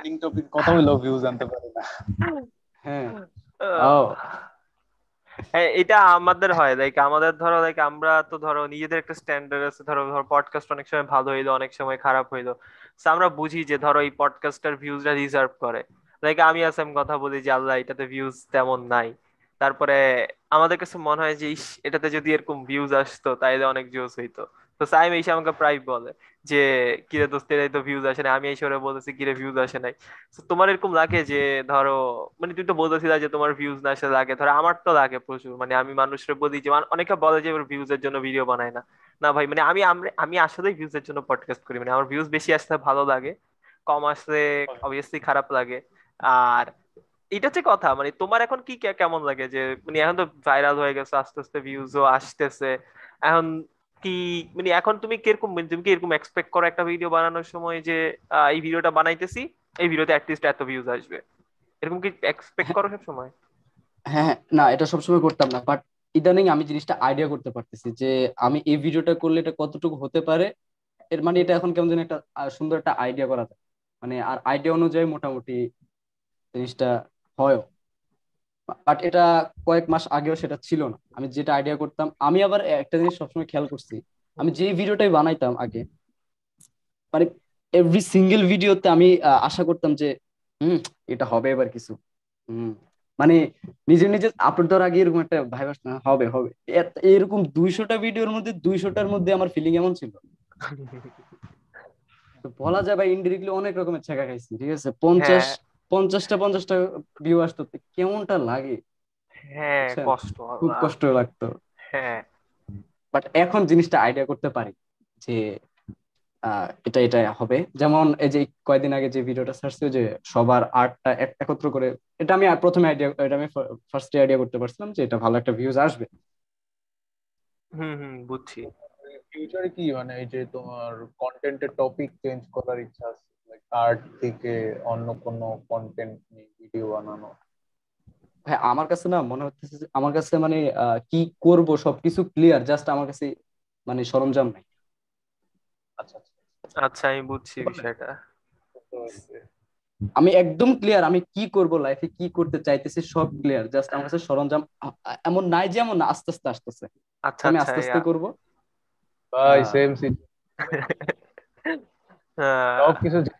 C: ট্রেন্ডিং টপিক কথা হইল ভিউজ আনতে পারে না।
B: হ্যাঁ। ও
A: হ্যাঁ এটা আমাদের হয় লাইক আমাদের ধরো লাইক আমরা তো ধরো নিজেদের একটা স্ট্যান্ডার্ড আছে ধরো ধরো পডকাস্ট অনেক সময় ভালো হইল অনেক সময় খারাপ হইল। আমরা বুঝি যে ধরো এই পডকাস্টার ভিউজটা রিজার্ভ করে। লাইক আমি আসাম কথা বলি যে আল্লাহ এটাতে ভিউজ তেমন নাই। তারপরে আমাদের কাছে মনে হয় যে ইস এটাতে যদি এরকম ভিউজ আসতো তাইলে অনেক জোস হইতো। তো সাইম এসে আমাকে প্রায় বলে। যে কিরে দোস্ত এটাই তো ভিউজ আসে না আমি এই ওরা বলতেছি কিরে ভিউজ আসে নাই। তো তোমার এরকম লাগে যে ধরো মানে তুই তো বলতেছিলা যে তোমার ভিউজ না আসে লাগে। ধরো আমার তো লাগে প্রচুর। মানে আমি মানুষের বলি যে অনেকে বলে যে ভিউজ এর জন্য ভিডিও বানায় না। না ভাই মানে আমি আমি আসলেই ভিউজ এর জন্য পডকাস্ট করি। মানে আমার ভিউজ বেশি আসতে ভালো লাগে কম আসলে অবভিয়াসলি খারাপ লাগে। আর এটা হচ্ছে কথা মানে তোমার এখন কি কেমন লাগে? যে মানে এখন তো ভাইরাল হয়ে গেছে আস্তে আস্তে ভিউজও আসতেছে। এখন কি মানে এখন তুমি কীরকম মানে তুমি কি এরকম এক্সপেক্ট করো একটা ভিডিও বানানোর সময় যে এই ভিডিওটা বানাইতেছি এই ভিডিওতে অ্যাটলিস্ট এত ভিউজ আসবে? এরকম কি এক্সপেক্ট করো সব সময়
B: হ্যাঁ হ্যাঁ, না এটা সবসময় করতাম না বাট ইদানিং আমি জিনিসটা আইডিয়া করতে পারতেছি যে আমি এই ভিডিওটা করলে এটা কতটুকু হতে পারে এর মানে এটা এখন কেমন যেন একটা সুন্দর একটা আইডিয়া করা মানে আর আইডিয়া অনুযায়ী মোটামুটি জিনিসটা হয় বাট এটা কয়েক মাস আগেও সেটা ছিল না। আমি যেটা আইডিয়া করতাম আমি আবার একটা জিনিস সবসময় খেয়াল করছি। আমি যে ভিডিওটাই বানাইতাম আগে মানে এভরি সিঙ্গেল ভিডিওতে আমি আশা করতাম যে হুম এটা হবে এবার কিছু। হুম মানে নিজে নিজে আপলোড দেওয়ার আগে এরকম একটা ভাই না হবে হবে। এরকম দুইশোটা ভিডিওর মধ্যে দুইশোটার মধ্যে আমার ফিলিং এমন ছিল। তো বলা যায় ভাই ইনডিরেক্টলি অনেক রকমের ছেঁকা খাইছি ঠিক আছে? পঞ্চাশ পঞ্চাশটা পঞ্চাশটা ভিউ আসতো কেমনটা লাগে?
A: হ্যাঁ
B: বুঝছেন?
A: কষ্ট
B: খুব
A: আল্লাহ।
B: কষ্ট লাগতো।
A: হ্যাঁ।
B: বাট এখন জিনিসটা আইডিয়া করতে পারি যে এটা এটা হবে। যেমন এই যে কয়দিন আগে যে ভিডিওটা ছাড়ছে যে সবার আর্টটা একত্র করে এটা আমি আর প্রথমে আইডিয়া এটা আমি ফার্স্টে আইডিয়া করতে পারছিলাম যে এটা ভালো একটা ভিউজ আসবে।
A: হুম হুম বুঝছি।
C: ফিউচারে কি মানে এই যে তোমার কন্টেন্টের টপিক চেঞ্জ করার ইচ্ছা আছে? আর্ট থেকে অন্য কোনো কন্টেন্ট নিয়ে ভিডিও বানানো?
B: ভাই আমার কাছে না মনে হচ্ছে আমার কাছে মানে আহ, কি করব সবকিছু ক্লিয়ার জাস্ট আমার কাছে মানে সরঞ্জাম নাই।
C: আচ্ছা আচ্ছা।
A: আচ্ছা আমি বুঝছি বিষয়টা।
B: আমি একদম ক্লিয়ার আমি কি করব লাইফে কি করতে চাইতেছি সব ক্লিয়ার জাস্ট আমার কাছে সরঞ্জাম এমন নাই যে এমন আস্তে আস্তে আসতেছে
A: আচ্ছা
B: আমি
A: আচ্ছা
B: আস্তে আস্তে। করব।
C: ভাই সেম
A: হ্যাঁ,
C: সব কিছু করব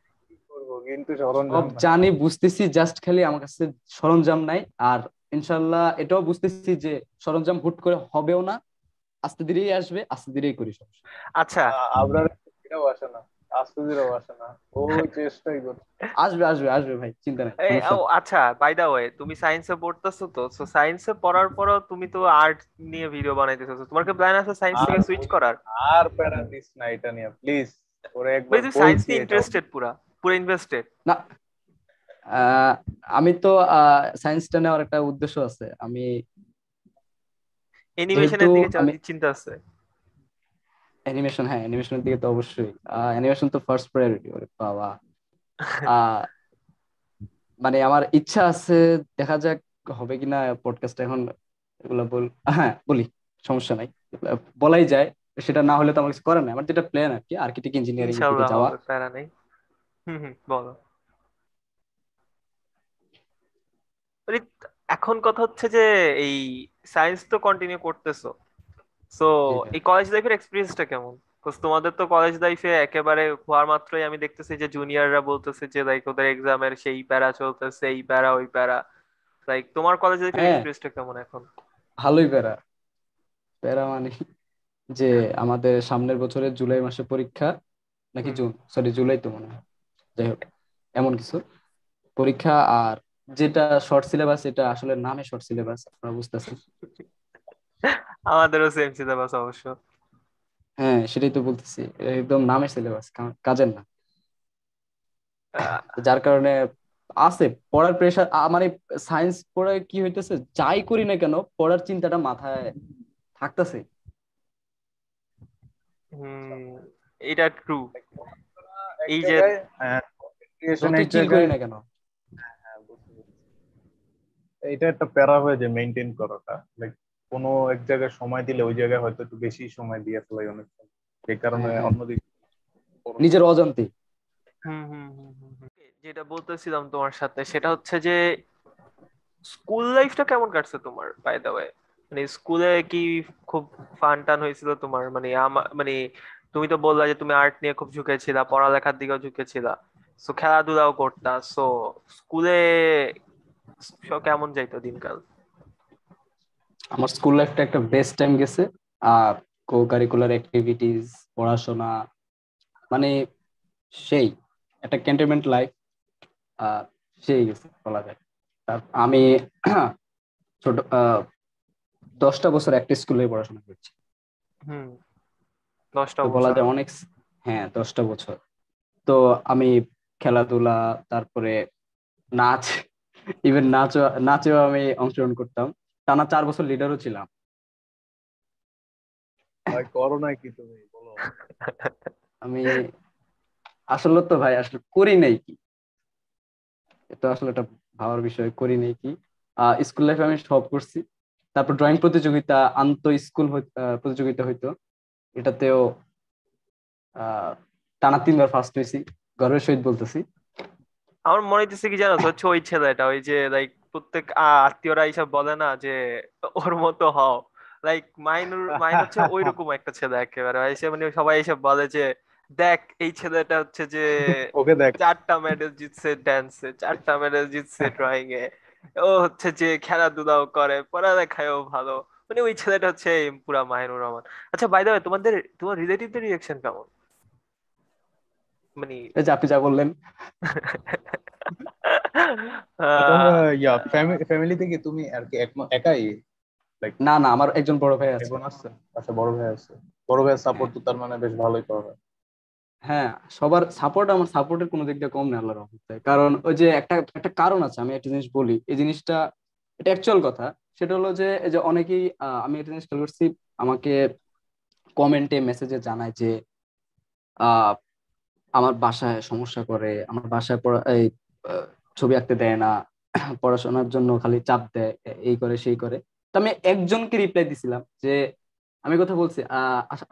C: কিন্তু সরঞ্জাম
B: জানি বুঝতেছি জাস্ট খালি আমার কাছে সরঞ্জাম নাই। আর ইনশাল্লাহ এটাও বুঝতেছি যে সরঞ্জাম হুট করে হবেও না আস্তে ধীরেই আসবে আস্তে ধীরেই করি সব
A: আচ্ছা।
C: আপনার এটাও আসে না আস্তে ধীরেও আসে না। ও চেষ্টাই করছে।
B: আসবে আসবে আসবে ভাই চিন্তা নাই
A: ও আচ্ছা বাই দা ওয়ে তুমি সায়েন্সে পড়তেছো তো সো সায়েন্সে পড়ার পরও তুমি তো আর্ট নিয়ে ভিডিও বানাইতেছো তোমার কি প্ল্যান আছে সায়েন্স থেকে সুইচ করার?
C: আর প্যারা দিস না এটা নিয়ে প্লিজ ওরে একবার
A: সায়েন্স নিয়ে ইন্টারেস্টেড পুরা। পুরো ইনভেস্টেড
B: না আমি তো সায়েন্সটা নেওয়ার একটা উদ্দেশ্য আছে। আমি
A: অ্যানিমেশনের দিকে চিন্তা আছে?
B: অ্যানিমেশন হ্যাঁ অ্যানিমেশনের দিকে তো অবশ্যই। অ্যানিমেশন তো ফার্স্ট প্রায়োরিটি ওরে বাবা। মানে আমার ইচ্ছা আছে দেখা যাক হবে কিনা পডকাস্ট এখন এগুলো বল হ্যাঁ বলি সমস্যা নাই। বলাই যায় সেটা না হলে তো আমার কিছু করার নাই। আমার যেটা প্ল্যান আর কি আর্কিটেক্ট ইঞ্জিনিয়ারিং যাওয়া।
A: হুম হুম বলো। মানে এখন কথা হচ্ছে যে এই সায়েন্স তো কন্টিনিউ করতেছো। সো। এই কলেজ লাইফের এক্সপিরিয়েন্সটা কেমন? Because তোমাদের তো কলেজ লাইফে একেবারে হওয়ার মাত্রই আমি দেখতেছি যে জুনিয়ররা বলতেছে যে লাইক ওদের এক্সামের সেই প্যারা চলতেছে এই প্যারা ওই প্যারা। লাইক তোমার কলেজ লাইফের
B: হ্যাঁ।
A: এক্সপিরিয়েন্সটা কেমন এখন?
B: ভালোই প্যারা। প্যারা মানে যে আমাদের সামনের বছরের জুলাই মাসে পরীক্ষা নাকি। জুন? সরি জুলাই তো মনে হয়। যাই হোক এমন কিছু। পরীক্ষা আর যেটা শর্ট সিলেবাস এটা আসলে নামে শর্ট সিলেবাস আপনারা বুঝতেছেন।
A: আমাদেরও সেম সিলেবাস অবশ্য।
B: হ্যাঁ সেটাই তো বলতেছি একদম নামে সিলেবাস কাজের না। যার কারণে আছে পড়ার প্রেশার মানে সায়েন্স পড়ে কি হইতেছে যাই করি না কেন পড়ার চিন্তাটা মাথায় থাকতেছে।
A: হুম এটা ট্রু এই যে
C: ক্রিয়েশন
B: যতই
C: এক
B: চিল করি না কেন
C: হ্যাঁ, পেরেছি। এটা একটা প্যারা হয়ে যে মেনটেন করাটা লাইক কোনো এক জায়গায় সময় দিলে ওই জায়গায় হয়তো একটু বেশি সময় দিয়ে ফেলাই অনেক। সেই কারণে
B: হ্যাঁ, হ্যাঁ।
C: অন্যদিকে
B: নিজের অজান্তে।
A: যেটা বলতেছিলাম তোমার সাথে সেটা হচ্ছে যে স্কুল লাইফটা কেমন কাটছে তোমার বাই দ্য ওয়ে মানে স্কুলে কি খুব ফান টান হয়েছিল তোমার মানে মানে তুমি তো বললা যে তুমি আর্ট নিয়ে খুব ঝুঁকেছিলা পড়ালেখার দিকেও ঝুঁকেছিলা। সো খেলাধুলাও করতা সো স্কুলে কেমন যাইতো দিনকাল?
B: আমার স্কুল লাইফটা একটা বেস্ট টাইম গেছে। আর কো কারিকুলার অ্যাক্টিভিটিস পড়াশোনা মানে সেই একটা ক্যান্টনমেন্ট লাইফ আর সেই গেছে বলা যায়। তার আমি ছোট দশটা বছর একটা স্কুলে পড়াশোনা করছি।
A: হুম। দশটা
B: বলা যায় অনেক হ্যাঁ দশটা বছর। তো আমি খেলাধুলা তারপরে নাচ ইভেন নাচও নাচেও আমি অংশগ্রহণ করতাম। টানা চার বছর লিডারও ছিলাম।
C: ভাই করো না কি তুমি বলো।
B: আমি আসলে তো ভাই আসলে করি নাই কি। এটা আসলে একটা ভাবার বিষয় করি নাই কি। স্কুল লাইফে আমি সব করছি। তারপর ড্রয়িং প্রতিযোগিতা আন্ত স্কুল প্রতিযোগিতা হইতো। এটাতেও আহ, টানা তিনবার ফার্স্ট হয়েছি। গর্বের সহিত বলতেছি।
A: আমার মনে হইতেছে কি জানো হচ্ছে ওই ছেলেটা ওই যে লাইক প্রত্যেক আত্মীয়রা এইসব বলে না যে ওর মতো হও। লাইক মাইনুর মাইন হচ্ছে ওইরকম একটা ছেলে একেবারে। এসে মানে সবাই এসব বলে যে দেখ এই ছেলেটা হচ্ছে যে
C: ওকে দেখ।
A: চারটা মেডেল জিতছে ড্যান্সে চারটা মেডেল জিতছে ড্রয়িং এ ও হচ্ছে যে খেলাধুলাও করে পড়ালেখায়ও ভালো। মানে ওই ছেলেটা হচ্ছে পুরা মাহিনুর রহমান। আচ্ছা বাই দ্য ওয়ে তোমাদের তোমার রিলেটিভদের রিয়াকশন কেমন? মানে
B: এই যে আপনি যা বললেন।
C: ইয়া ফ্যামিলি থেকে তুমি আর কি এক- একাই?
B: না না আমার একজন বড় ভাই আছে।
C: এখন আসছে আচ্ছা বড় ভাই আছে। বড় ভাইয়ের সাপোর্ট তো তার মানে বেশ ভালোই পাওয়া হয়।
B: হ্যাঁ সবার সাপোর্ট আমার সাপোর্টের কোনো দিকটা কম নেই আল্লাহর রহমতে। কারণ ওই যে একটা একটা কারণ আছে আমি একটা জিনিস বলি এই জিনিসটা এটা অ্যাকচুয়াল কথা। সেটা হলো যে যে অনেকেই আমি একটা জিনিস খেয়াল করছি, আমাকে কমেন্টে মেসেজে জানায় যে আমার বাসায় সমস্যা করে, আমার বাসায় পড়া, এই ছবি আঁকতে দেয় না, পড়াশোনার জন্য খালি চাপ দেয় এই করে, সেই করে। তো আমি একজনকে রিপ্লাই দিছিলাম যে, আমি কথা বলছি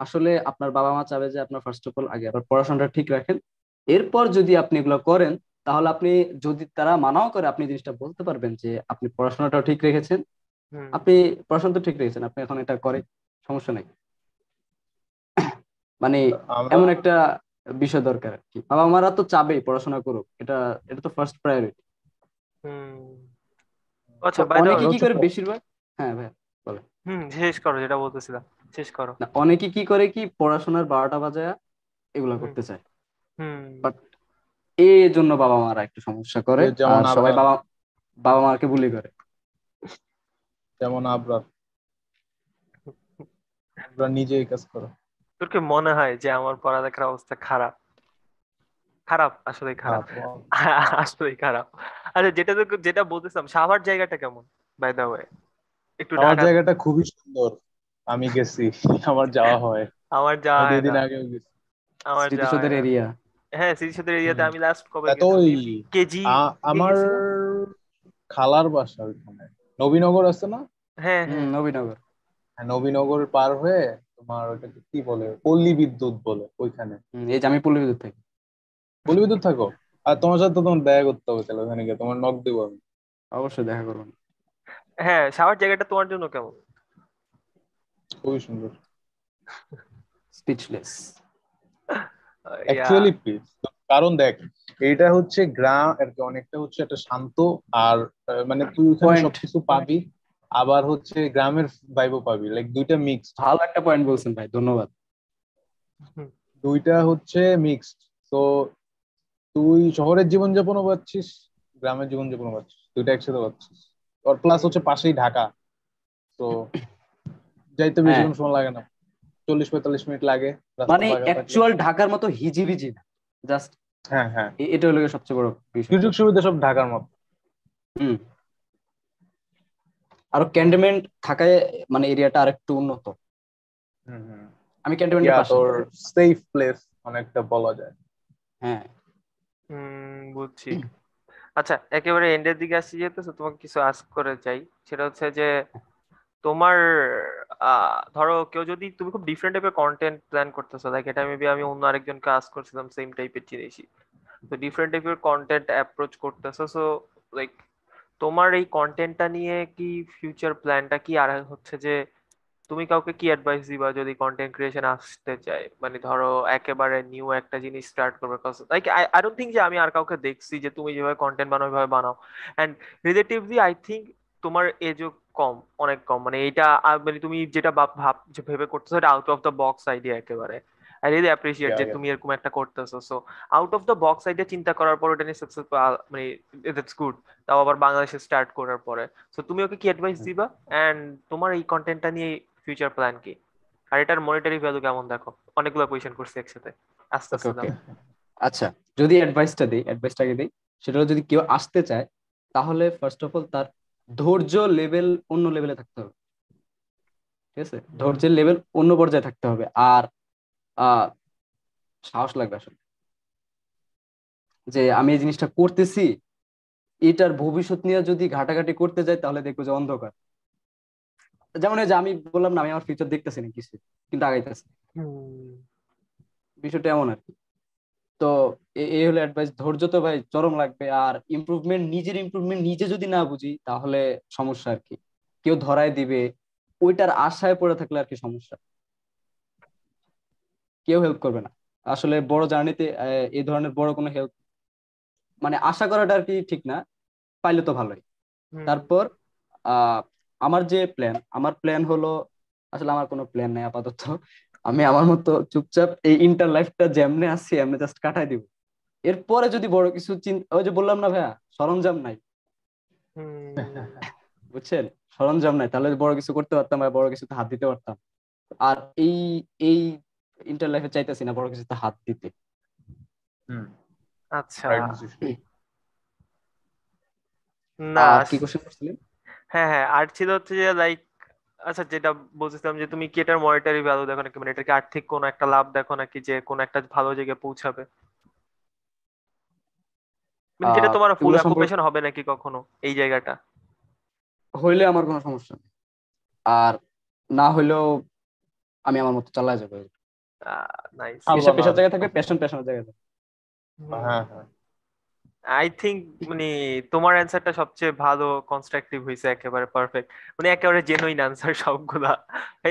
B: আসলে আপনার বাবা মা চাবে যে আপনার ফার্স্ট অফ অল আগে আবার পড়াশোনাটা ঠিক রাখেন। এরপর যদি আপনি এগুলো করেন তাহলে আপনি যদি তারা মানাও করে আপনি জিনিসটা বলতে পারবেন যে আপনি পড়াশোনাটাও ঠিক রেখেছেন। আপনি পড়াশোনা তো ঠিক রেখেছেন আপনি এখন এটা করে সমস্যা নেই। মানে এমন একটা বিষয় দরকার আর কি। বাবা মারা তো চাবেই পড়াশোনা করুক এটা এটা তো ফার্স্ট প্রায়োরিটি
A: হুম। আচ্ছা
B: অনেকে কি করে বেশিরভাগ হ্যাঁ ভাই
A: হুম শেষ করো যেটা বলতেছিলাম শেষ করো।
B: অনেকে কি করে কি পড়াশোনার বারোটা বাজায় এগুলা করতে চায়।
A: হুম।
B: But এই জন্য বাবা মারা একটু সমস্যা করে। আর সবাই বাবা বাবা মাকে বুলি করে।
C: যেমন আবরার। আমরা নিজে এই কাজ করো।
A: তোর কি মনে হয় যে আমার পড়ালেখার অবস্থা খারাপ? খারাপ আসলে খারাপ। আসলেই খারাপ। আচ্ছা যেটা তো যেটা বলতেছিলাম সাভার জায়গাটা কেমন বাই দা ওয়ে একটু
C: আমার
A: ঢাকা
C: জায়গাটা খুবই সুন্দর। আমি গেছি আমার যাওয়া হয়।
A: আমার যাওয়া হয়
C: দুই দিন
A: না।
C: আগেও গেছি।
A: আমার যাওয়া হয় না।
B: এরিয়া
A: হ্যাঁ স্মৃতিসৌধের এরিয়াতে আমি লাস্ট কবে কেজি
C: আমার খালার বাসা ওইখানে। নবীনগর আছে না?
A: হ্যাঁ হ্যাঁ
B: নবীনগর।
C: হ্যাঁ, নবীনগর পার হয়ে তোমার ওইটাকে কি বলে? পল্লী বিদ্যুৎ বলে ওইখানে।
B: এই যে আমি পল্লী বিদ্যুৎ থাকি।
C: পল্লী বিদ্যুৎ থাকো? আর তোমার সাথে তো তোমার দেখা করতে হবে তাহলে ওখানে গিয়ে তোমার নক দেবো আমি।
B: অবশ্যই দেখা করবেন
A: হ্যাঁ সাভার জায়গাটা তোমার জন্য কেমন?
C: খুবই সুন্দর।
B: স্পিচলেস
C: অ্যাকচুয়ালি প্লিজ কারণ দেখ এটা হচ্ছে গ্রাম আর কি অনেকটা হচ্ছে একটা শান্ত আর আহ, মানে তুই ওখানে
B: Point.
C: সবকিছু পাবি আবার হচ্ছে গ্রামের ভাইবও পাবি লাইক দুইটা মিক্স
B: ভালো একটা পয়েন্ট বলছেন ভাই ধন্যবাদ।
C: দুইটা হচ্ছে মিক্সড তো তুই শহরের জীবনযাপনও পাচ্ছিস গ্রামের জীবন জীবনযাপনও পাচ্ছিস দুইটা একসাথে পাচ্ছিস। আর প্লাস হচ্ছে পাশেই ঢাকা। তো যাইতে বেশি
B: হ্যাঁ।
C: সময় লাগে না। চল্লিশ পঁয়তাল্লিশ মিনিট লাগে
B: মানে অ্যাকচুয়াল ঢাকার মতো হিজিবিজি না। জাস্ট
C: হ্যাঁ হ্যাঁ।
B: এটা হলো সবচেয়ে বড় বিষয়।
C: সুযোগ সুবিধা সব ঢাকার মতো।
B: হুম। আরও ক্যান্টনমেন্ট থাকায় মানে এরিয়াটা আরেকটু উন্নত।
C: হুম হুম।
B: আমি ক্যান্টনমেন্টের পাশে।
C: তোর সেফ প্লেস অনেকটা বলা যায়।
B: হ্যাঁ।
A: হুম বুঝছি। আচ্ছা একেবারে এন্ডের দিকে আসছি যেহেতু তোমাকে কিছু আস্ক করে চাই। সেটা হচ্ছে যে তোমার ধরো কেউ যদি, তুমি খুব ডিফারেন্ট টাইপের কন্টেন্ট প্ল্যান করতেছো লাইক এটা মেবি আমি অন্য আরেকজনকে আস্ক করছিলাম সেম টাইপের জিনিসই তো ডিফারেন্ট টাইপের কন্টেন্ট অ্যাপ্রোচ করতেছো সো লাইক তোমার এই কন্টেন্টটা নিয়ে কি ফিউচার প্ল্যানটা কি? আর হচ্ছে যে তুমি কাউকে কি অ্যাডভাইস দিবা যদি কন্টেন্ট ক্রিয়েশন আসতে চায়? মানে ধরো একেবারে নিউ একটা জিনিস স্টার্ট করবে লাইক আই ডোন্ট থিঙ্ক যে আমি আর কাউকে দেখছি যে তুমি যেভাবে কন্টেন্ট বানাও, ওইভাবে বানাও। অ্যান্ড রিলেটিভলি আই থিঙ্ক তোমার এজও কম অনেক কম। মানে এটা মানে তুমি যেটা ভাব ভাব করতেছো এটা out of the box idea একেবারে। আই রিয়েলি অ্যাপ্রিসিয়েট যে তুমি এরকম একটা করতেছো। So out of the box idea চিন্তা করার পর ওটা নিয়ে সাকসেস মানে ইটস গুড তাও আবার বাংলাদেশে স্টার্ট করার পরে। সো তুমি ওকে কি অ্যাডভাইস দিবা? এন্ড তোমার এই কন্টেন্টটা নিয়ে ফিউচার প্ল্যান কি? আর এটার মনিটারি ভ্যালু কেমন দেখো? অনেকগুলো কোয়েশ্চেন করছি একসাথে। আস্তে আস্তে
B: আচ্ছা যদি অ্যাডভাইসটা দিই অ্যাডভাইসটাকে দিই সেটা যদি কেউ আসতে চায় তাহলে ফার্স্ট অফ অল তার ধৈর্য লেভেল অন্য লেভেলে থাকতে হবে। ঠিক আছে? ধৈর্যের লেভেল অন্য পর্যায়ে থাকতে হবে। আর সাহস লাগবে আসলে। যে আমি এই জিনিসটা করতেছি এটার ভবিষ্যৎ নিয়ে যদি ঘাটাঘাটি করতে যাই তাহলে দেখব যে অন্ধকার। যেমন এই যে আমি বললাম না আমি আমার ফিউচার দেখতেছি না কিছু কিন্তু আগাইতেছি। বিষয়টা এমন আর কি। তো এই হলো অ্যাডভাইস ধৈর্য তো ভাই চরম লাগবে। আর ইমপ্রুভমেন্ট নিজের ইমপ্রুভমেন্ট নিজে যদি না বুঝি তাহলে সমস্যা আর কি। কেউ ধরায় দিবে ওইটার আশায় পড়ে থাকলে আর কি সমস্যা। কেউ হেল্প করবে না। আসলে বড় জার্নিতে এই ধরনের বড় কোনো হেল্প মানে আশা করাটা আর কি ঠিক না পাইলে তো ভালোই। তারপর আহ আমার যে প্ল্যান আমার প্ল্যান হলো আসলে আমার কোনো প্ল্যান নেই আপাতত। আমি আমার মতো চুপচাপ এই ইন্টার লাইফটা যেমনে আছি এমনি জাস্ট কাটাই দিব। এরপরে যদি বড় কিছু চিন্তা ওই যে বললাম না ভাইয়া সরঞ্জাম নাই। বুঝছেন? সরঞ্জাম নাই তাহলে বড় কিছু করতে পারতাম বা বড় কিছুতে হাত দিতে পারতাম। আর এই এই ইন্টার লাইফে চাইতেছি না বড় কিছুতে হাত দিতে।
C: হুম।
A: আচ্ছা। না
B: কি কোশ্চেন করছিলেন?
A: হ্যাঁ হ্যাঁ আর ছিল হচ্ছে যে লাইক আচ্ছা যেটা বলছিলাম যে তুমি কি এটার মনিটারি ভ্যালু দেখো নাকি? মানে এটাকে আর্থিক কোনো একটা লাভ দেখো নাকি যে কোনো একটা ভালো জায়গায় পৌঁছাবে? মানে যেটা তোমার ফুল অকুপেশন হবে নাকি কখনো এই জায়গাটা?
B: হইলে আমার কোনো সমস্যা নেই। আর না হইলেও আমি আমার মতো চালায় যাব।
A: নাইস
B: পেশা পেশার। জায়গায় থাকবে প্যাশন প্যাশনের জায়গায় থাকবে।
C: হ্যাঁ হ্যাঁ।
A: আই থিঙ্ক মানে তোমার অ্যান্সারটা সবচেয়ে ভালো কনস্ট্রাকটিভ হয়েছে একেবারে পারফেক্ট মানে একেবারে জেনুইন অ্যান্সার সবগুলা।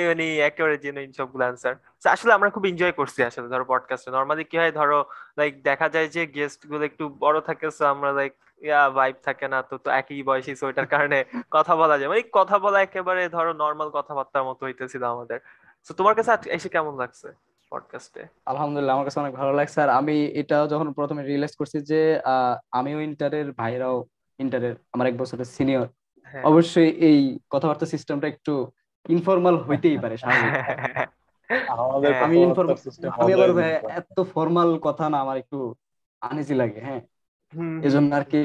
A: মানে একেবারে জেনুইন সবগুলো অ্যান্সার আসলে আমরা খুব এনজয় করছি আসলে ধরো পডকাস্টে নর্মালি কি হয়, ধরো লাইক দেখা যায় যে গেস্টগুলো একটু বড় থাকে, so আমরা লাইক ইয়া ভাইব থাকে না, তো তো একই বয়সী, so ওইটার কারণে কথা বলা যায়। মানে কথা বলা একেবারে ধরো নর্মাল কথাবার্তার মতো হইতেছিল আমাদের। তো তোমার কাছে এসে কেমন লাগছে? পডকাস্টে
B: আলহামদুলিল্লাহ আমার কাছে অনেক ভালো লাগছে। আর আমি এটা যখন প্রথমে রিয়েলাইজ করছি যে আহ, আমিও ইন্টারের ভাইরাও ইন্টারের আমার এক বছরের সিনিয়র
A: হ্যাঁ।
B: অবশ্যই এই কথাবার্তা সিস্টেমটা একটু ইনফর্মাল হইতেই পারে
A: হ্যাঁ,
B: আমি ইনফর্মাল
C: system
B: আমি আবার ভাই এত ফর্মাল কথা না আমার একটু আনইজি লাগে হ্যাঁ। এজন্য আর কি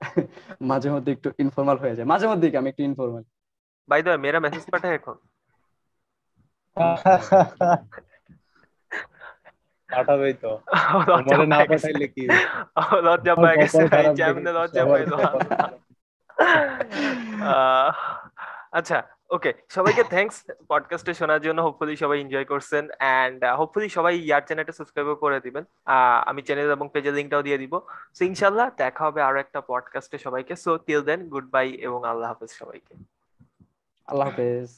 B: মাঝে মধ্যে একটু ইনফর্মাল হয়ে যায়। মাঝে মধ্যে কি আমি একটু ইনফর্মাল
A: বাই দ্য মেরা মেসেজ পাঠায় এখন?
C: পাঠাবেই তো। তোমারে না পাঠাইলে কি
A: লজ্জা পেয়ে গেছে ভাই
C: দেখে
A: লজ্জা পাইলো। আচ্ছা ওকে সবাইকে থ্যাঙ্কস পডকাস্টে শোনার জন্য। হোপফুলি সবাই এনজয় করছেন এন্ড হোপফুলি সবাই ইয়ার চ্যানেলটা সাবস্ক্রাইব করে দিবেন। আমি চ্যানেল এবং পেজের লিঙ্কটাও দিয়ে দিব। সো ইনশাল্লাহ দেখা হবে আরও একটা পডকাস্টে সবাইকে। So till then good bye এবং আল্লাহ হাফেজ সবাইকে।
B: আল্লাহ হাফেজ।